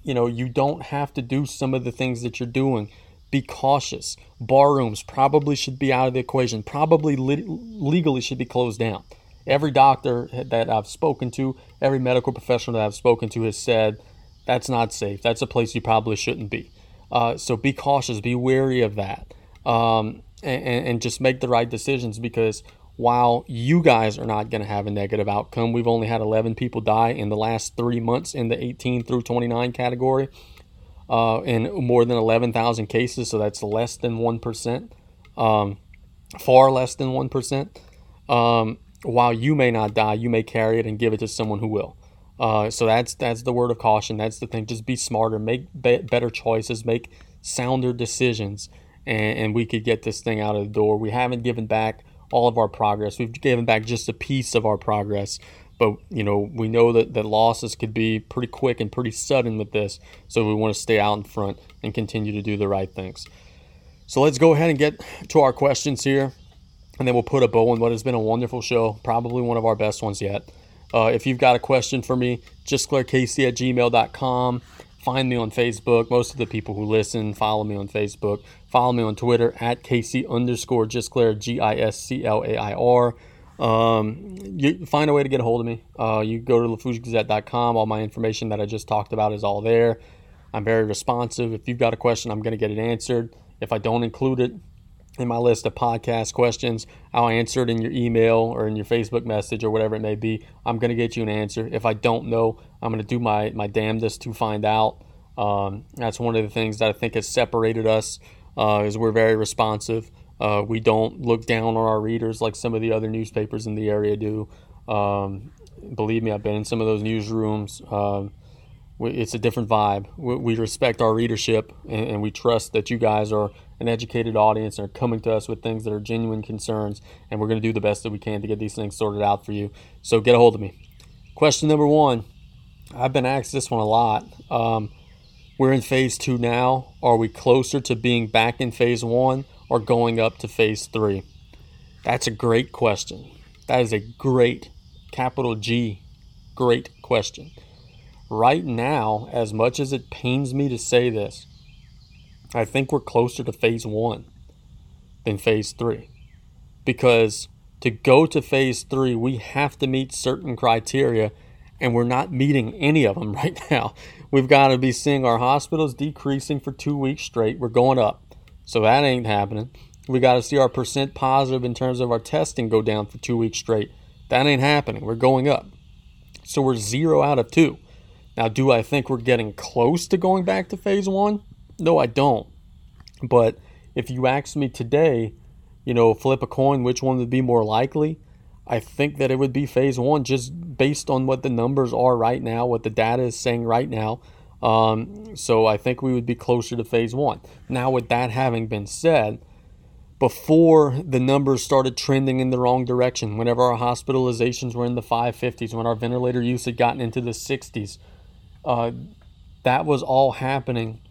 you know, you don't have to do some of the things that you're doing. Be cautious. Bar rooms probably should be out of the equation. Probably legally should be closed down. Every doctor that I've spoken to, every medical professional that I've spoken to has said that's not safe. That's a place you probably shouldn't be. Uh, so be cautious. Be wary of that, um, and, and just make the right decisions because while you guys are not going to have a negative outcome, we've only had 11 people die in the last three months in the 18 through 29 category, uh, in more than 11,000 cases. So that's less than 1%, um, far less than 1%. Um, while you may not die, you may carry it and give it to someone who will. Uh, so that's that's the word of caution. That's the thing. Just be smarter, make be- better choices, make sounder decisions, and, and we could get this thing out of the door. We haven't given back all of our progress. We've given back just a piece of our progress, but you know we know that, that losses could be pretty quick and pretty sudden with this. So we want to stay out in front and continue to do the right things. So let's go ahead and get to our questions here, and then we'll put a bow on what has been a wonderful show, probably one of our best ones yet. Uh, if you've got a question for me, gisclaircasey at gmail.com. Find me on Facebook. Most of the people who listen follow me on Facebook. Follow me on Twitter at Casey underscore Gisclair, G I S C L A I R. Um, you find a way to get a hold of me. Uh, you go to lafourchegazette.com. All my information that I just talked about is all there. I'm very responsive. If you've got a question, I'm going to get it answered. If I don't include it in my list of podcast questions, I'll answer it in your email or in your Facebook message or whatever it may be. I'm going to get you an answer. If I don't know, I'm going to do my, my damnedest to find out. Um, that's one of the things that I think has separated us uh, is we're very responsive. Uh, we don't look down on our readers like some of the other newspapers in the area do. Um, believe me, I've been in some of those newsrooms. Um, it's a different vibe. We, we, respect our readership and, and, we trust that you guys are an educated audience and are coming to us with things that are genuine concerns, and we're going to do the best that we can to get these things sorted out for you. So get a hold of me. Question number one I've been asked this one a lot. Um, we're in phase two now. Are we closer to being back in phase one or going up to phase three? That's a great question. That is a great, capital G, great question. Right now, as much as it pains me to say this, I think we're closer to phase one than phase three. Because to go to phase three, we have to meet certain criteria, and we're not meeting any of them right now. We've got to be seeing our hospitals decreasing for two weeks straight. We're going up. So that ain't happening. We got to see our percent positive in terms of our testing go down for two weeks straight. That ain't happening. We're going up. So we're zero out of two. Now, do I think we're getting close to going back to phase one? No, I don't. But if you ask me today, you know, flip a coin, which one would be more likely? I think that it would be phase one just based on what the numbers are right now, what the data is saying right now. Um, so I think we would be closer to phase one. Now, with that having been said, before the numbers started trending in the wrong direction, whenever our hospitalizations were in the 550s, when our ventilator use had gotten into the 60s, uh, that was all happening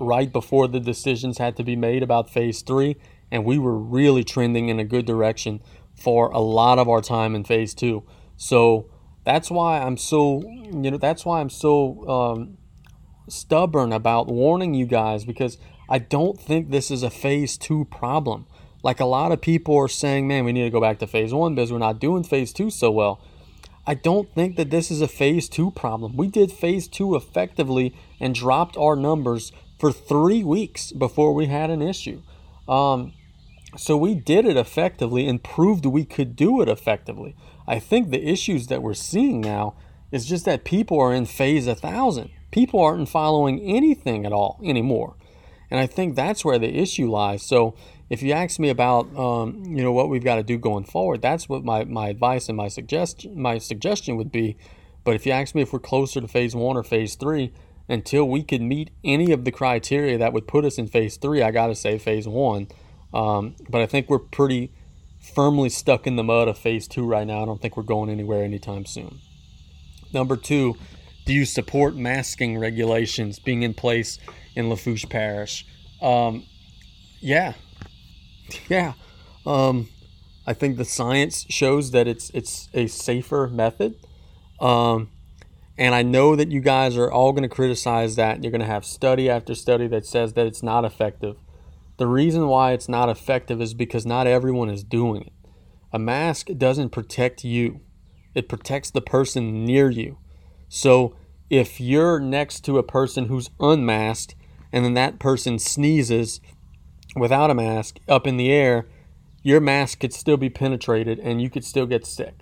right before the decisions had to be made about phase three, and we were really trending in a good direction for a lot of our time in phase two. So that's why I'm so, you know, that's why I'm so um, stubborn about warning you guys because I don't think this is a phase two problem. Like a lot of people are saying, man, we need to go back to phase one because we're not doing phase two so well. I don't think that this is a phase two problem. We did phase two effectively and dropped our numbers for three weeks before we had an issue. Um, so we did it effectively and proved we could do it effectively. I think the issues that we're seeing now is just that people are in phase a thousand. People aren't following anything at all anymore. And I think that's where the issue lies. So if you ask me about um, you know what we've got to do going forward, that's what my, my advice and my suggestion my suggestion would be. But if you ask me if we're closer to phase one or phase three, until we could meet any of the criteria that would put us in phase three, I got to say phase one. Um, but I think we're pretty firmly stuck in the mud of phase two right now. I don't think we're going anywhere anytime soon. Number two, do you support masking regulations being in place in Lafourche Parish? Um, yeah, yeah. Um, I think the science shows that it's it's a safer method. Um, and I know that you guys are all going to criticize that. You're going to have study after study that says that it's not effective. The reason why it's not effective is because not everyone is doing it. A mask doesn't protect you, it protects the person near you. So if you're next to a person who's unmasked and then that person sneezes without a mask up in the air, your mask could still be penetrated and you could still get sick.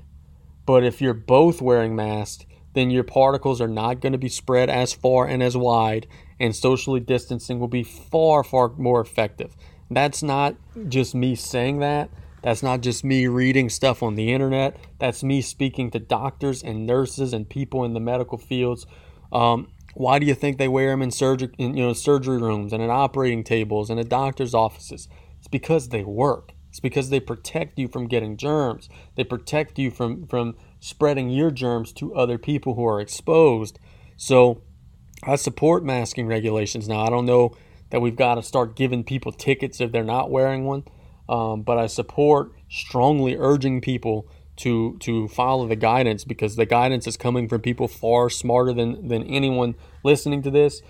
But if you're both wearing masks, then your particles are not going to be spread as far and as wide, and socially distancing will be far, far more effective. That's not just me saying that. That's not just me reading stuff on the internet. That's me speaking to doctors and nurses and people in the medical fields. Um, why do you think they wear them in surgery, in, you know, surgery rooms and in operating tables and at doctors' offices? It's because they work. It's because they protect you from getting germs. They protect you from from spreading your germs to other people who are exposed. So I support masking regulations. Now, I don't know that we've got to start giving people tickets if they're not wearing one, um, but I support strongly urging people to to follow the guidance because the guidance is coming from people far smarter than than anyone listening to this,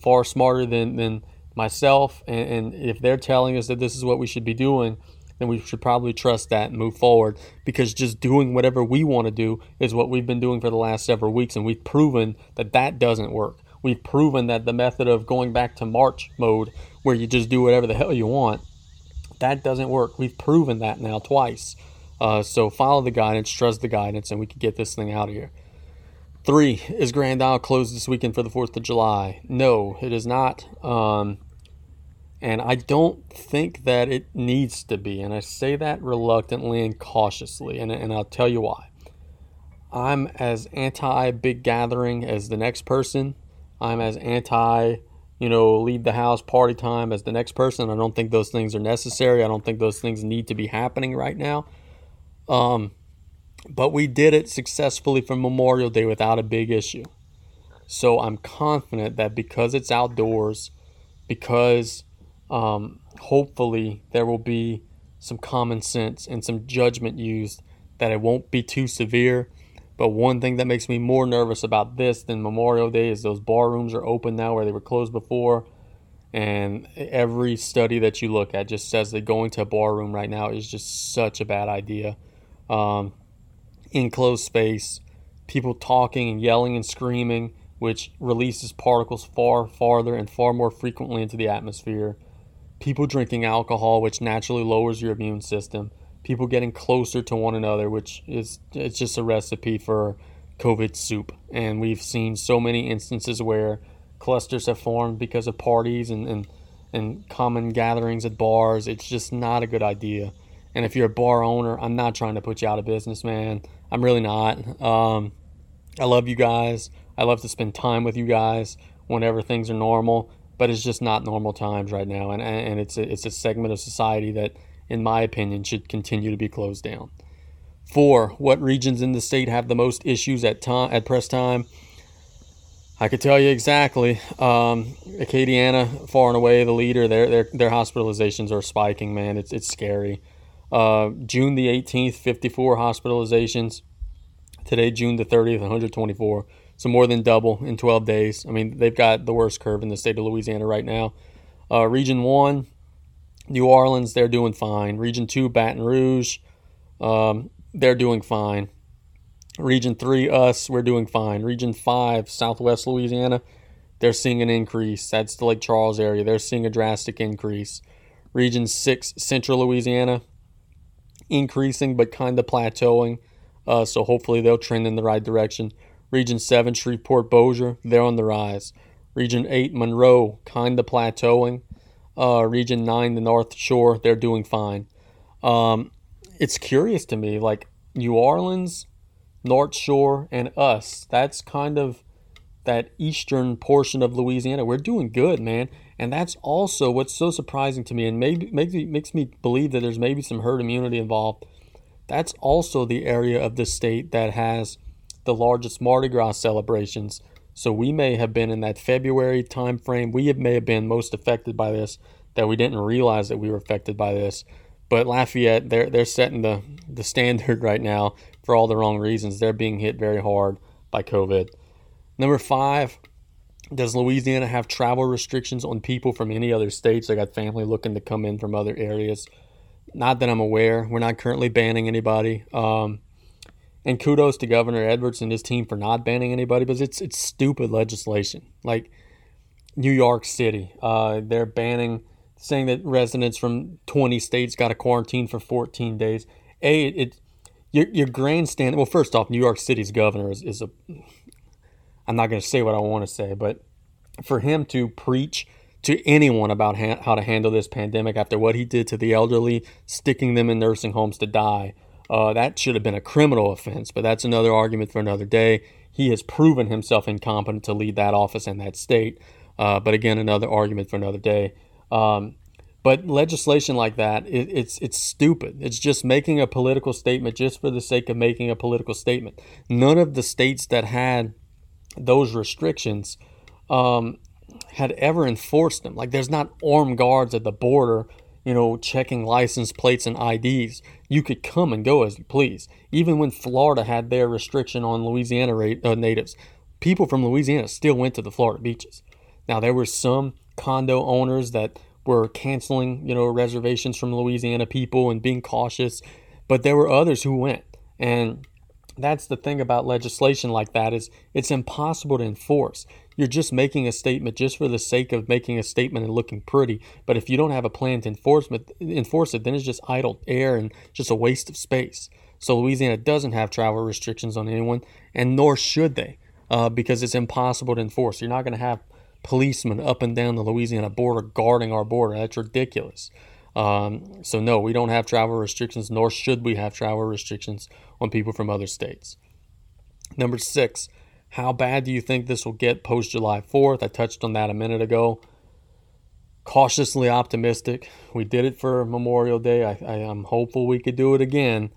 far smarter than than myself. And, and if they're telling us that this is what we should be doing, then we should probably trust that and move forward because just doing whatever we want to do is what we've been doing for the last several weeks and we've proven that that doesn't work. We've proven that the method of going back to March mode where you just do whatever the hell you want, that doesn't work. We've proven that now twice. Uh, so follow the guidance, trust the guidance, and we can get this thing out of here. Three, is Grand Isle closed this weekend for the 4th of July? No, it is not. Um, and I don't think that it needs to be. And I say that reluctantly and cautiously. And, and I'll tell you why. I'm as anti big gathering as the next person. I'm as anti you know, leave the house party time as the next person. I don't think those things are necessary. I don't think those things need to be happening right now. Um, but we did it successfully for Memorial Day without a big issue. So I'm confident that because it's outdoors, because um, hopefully there will be some common sense and some judgment used, that it won't be too severe. But one thing that makes me more nervous about this than Memorial Day is those bar rooms are open now where they were closed before. And every study that you look at just says that going to a bar room right now is just such a bad idea. Um, enclosed space, people talking and yelling and screaming, which releases particles far farther and far more frequently into the atmosphere. People drinking alcohol, which naturally lowers your immune system people getting closer to one another, which is it's just a recipe for COVID soup. And we've seen so many instances where clusters have formed because of parties and, and, and common gatherings at bars. It's just not a good idea. And if you're a bar owner, I'm not trying to put you out of business, man. I'm really not. Um, I love you guys. I love to spend time with you guys whenever things are normal, but it's just not normal times right now. And, and it's a, it's a segment of society that in my opinion, should continue to be closed down. Four, what regions in the state have the most issues at time at press time? I could tell you exactly. Um, Acadiana, far and away the leader. Their their their hospitalizations are spiking. Man, it's it's scary. Uh, June the 18th, 54 hospitalizations. Today, June the 30th, 124. So more than double in 12 days. I mean, they've got the worst curve in the state of Louisiana right now. Uh, region one, New Orleans, they're doing fine. Region 2, Baton Rouge, um, they're doing fine. Region 3, us, we're doing fine. Region 5, Southwest Louisiana, they're seeing an increase. That's the Lake Charles area. They're seeing a drastic increase. Region 6, Central Louisiana, increasing but kind of plateauing. Uh, so hopefully they'll trend in the right direction. Region 7, Shreveport Bossier, they're on the rise. Region 8, Monroe, kind of plateauing uh, Region 9, the North Shore, they're doing fine. Um, it's curious to me, like New Orleans, North Shore, and us. That's kind of that eastern portion of Louisiana. We're doing good, man. And that's also what's so surprising to me and maybe makes me, makes me believe that there's maybe some herd immunity involved. That's also the area of the state that has the largest Mardi Gras celebrations so we may have been in that February time frame. We may have been most affected by this that we didn't realize that we were affected by this. But Lafayette, they're they're setting the the standard right now for all the wrong reasons. They're being hit very hard by COVID. Number five, does Louisiana have travel restrictions on people from any other states? I got family looking to come in from other areas. Not that I'm aware. We're not currently banning anybody. Um, and kudos to Governor Edwards and his team for not banning anybody, but it's it's stupid legislation. Like New York City, uh, they're banning, saying that residents from 20 states got to quarantine for 14 days. A, it, it your your grandstand. Well, first off, New York City's governor is, is a. I'm not going to say what I want to say, but for him to preach to anyone about ha- how to handle this pandemic after what he did to the elderly, sticking them in nursing homes to die uh, that should have been a criminal offense, but that's another argument for another day. He has proven himself incompetent to lead that office in that state. Uh, but again, another argument for another day. Um, but legislation like that, it, it's it's stupid. It's just making a political statement just for the sake of making a political statement. None of the states that had those restrictions um, had ever enforced them. Like there's not armed guards at the border you know, checking license plates and IDs. You could come and go as you please. Even when Florida had their restriction on Louisiana uh, natives, people from Louisiana still went to the Florida beaches. Now there were some condo owners that were canceling, you know, reservations from Louisiana people and being cautious, but there were others who went. And that's the thing about legislation like that is it's impossible to enforce you're just making a statement just for the sake of making a statement and looking pretty. But if you don't have a plan to enforcement enforce it, then it's just idle air and just a waste of space. So Louisiana doesn't have travel restrictions on anyone, and nor should they, uh, because it's impossible to enforce. You're not going to have policemen up and down the Louisiana border guarding our border. That's ridiculous. Um, so no, we don't have travel restrictions, nor should we have travel restrictions on people from other states. Number six, How bad do you think this will get post July 4th? I touched on that a minute ago. Cautiously optimistic. We did it for Memorial Day. I, I, am hopeful we could do it again.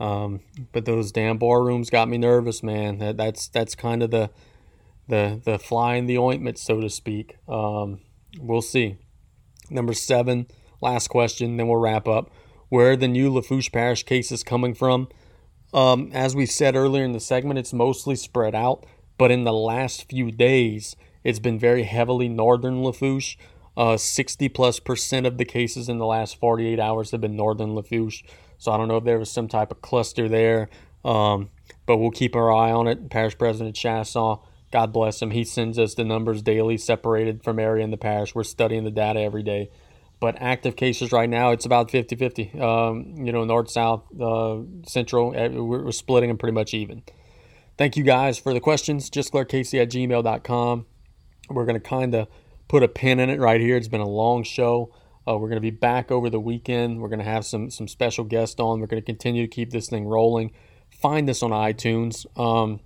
Um, but those damn bar rooms got me nervous, man. That, that's that's kind of the the the fly in the ointment, so to speak. Um, we'll see. Number seven, last question, then we'll wrap up. Where are the new Lafourche Parish cases coming from? Um, as we said earlier in the segment, it's mostly spread out, but in the last few days, it's been very heavily northern Lafourche. Uh, 60 plus percent of the cases in the last 48 hours have been northern Lafourche. So I don't know if there was some type of cluster there, um, but we'll keep our eye on it. Parish President Chaisson, God bless him, he sends us the numbers daily, separated from area in the parish. We're studying the data every day. But active cases right now, it's about 50 50. Um, you know, north, south, uh, central, eh, we're, we're splitting them pretty much even. Thank you guys for the questions. gisclaircasey at gmail.com. We're going to kind of put a pin in it right here. It's been a long show. Uh, we're going to be back over the weekend. We're going to have some some special guests on. We're going to continue to keep this thing rolling. Find this on iTunes. Um,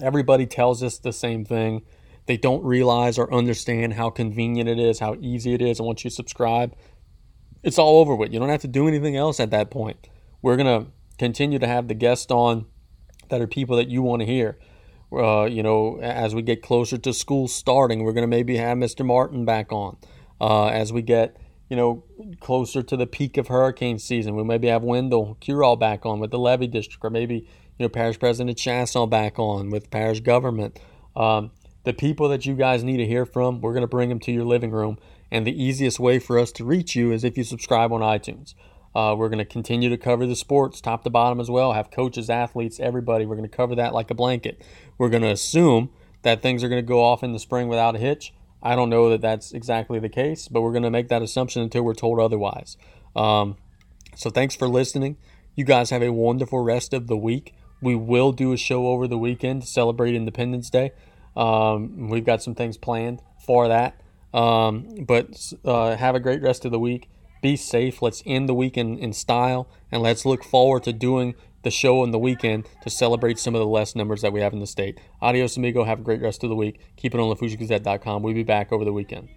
everybody tells us the same thing. They don't realize or understand how convenient it is, how easy it is. And once you subscribe, it's all over with. You don't have to do anything else at that point. We're going to continue to have the guests on that are people that you want to hear. Uh, you know, as we get closer to school starting, we're going to maybe have Mr. Martin back on. Uh, as we get, you know, closer to the peak of hurricane season, we maybe have Wendell Curole back on with the Levee district, or maybe, you know, Parish President Chaisson back on with parish government. Um, the people that you guys need to hear from, we're going to bring them to your living room. And the easiest way for us to reach you is if you subscribe on iTunes. Uh, we're going to continue to cover the sports top to bottom as well, have coaches, athletes, everybody. We're going to cover that like a blanket. We're going to assume that things are going to go off in the spring without a hitch. I don't know that that's exactly the case, but we're going to make that assumption until we're told otherwise. Um, so thanks for listening. You guys have a wonderful rest of the week. We will do a show over the weekend to celebrate Independence Day. Um, we've got some things planned for that. Um, but uh, have a great rest of the week. Be safe. Let's end the week in, in style, and let's look forward to doing the show on the weekend to celebrate some of the less numbers that we have in the state. Adios, amigo. Have a great rest of the week. Keep it on LaFourcheGazette.com. We'll be back over the weekend.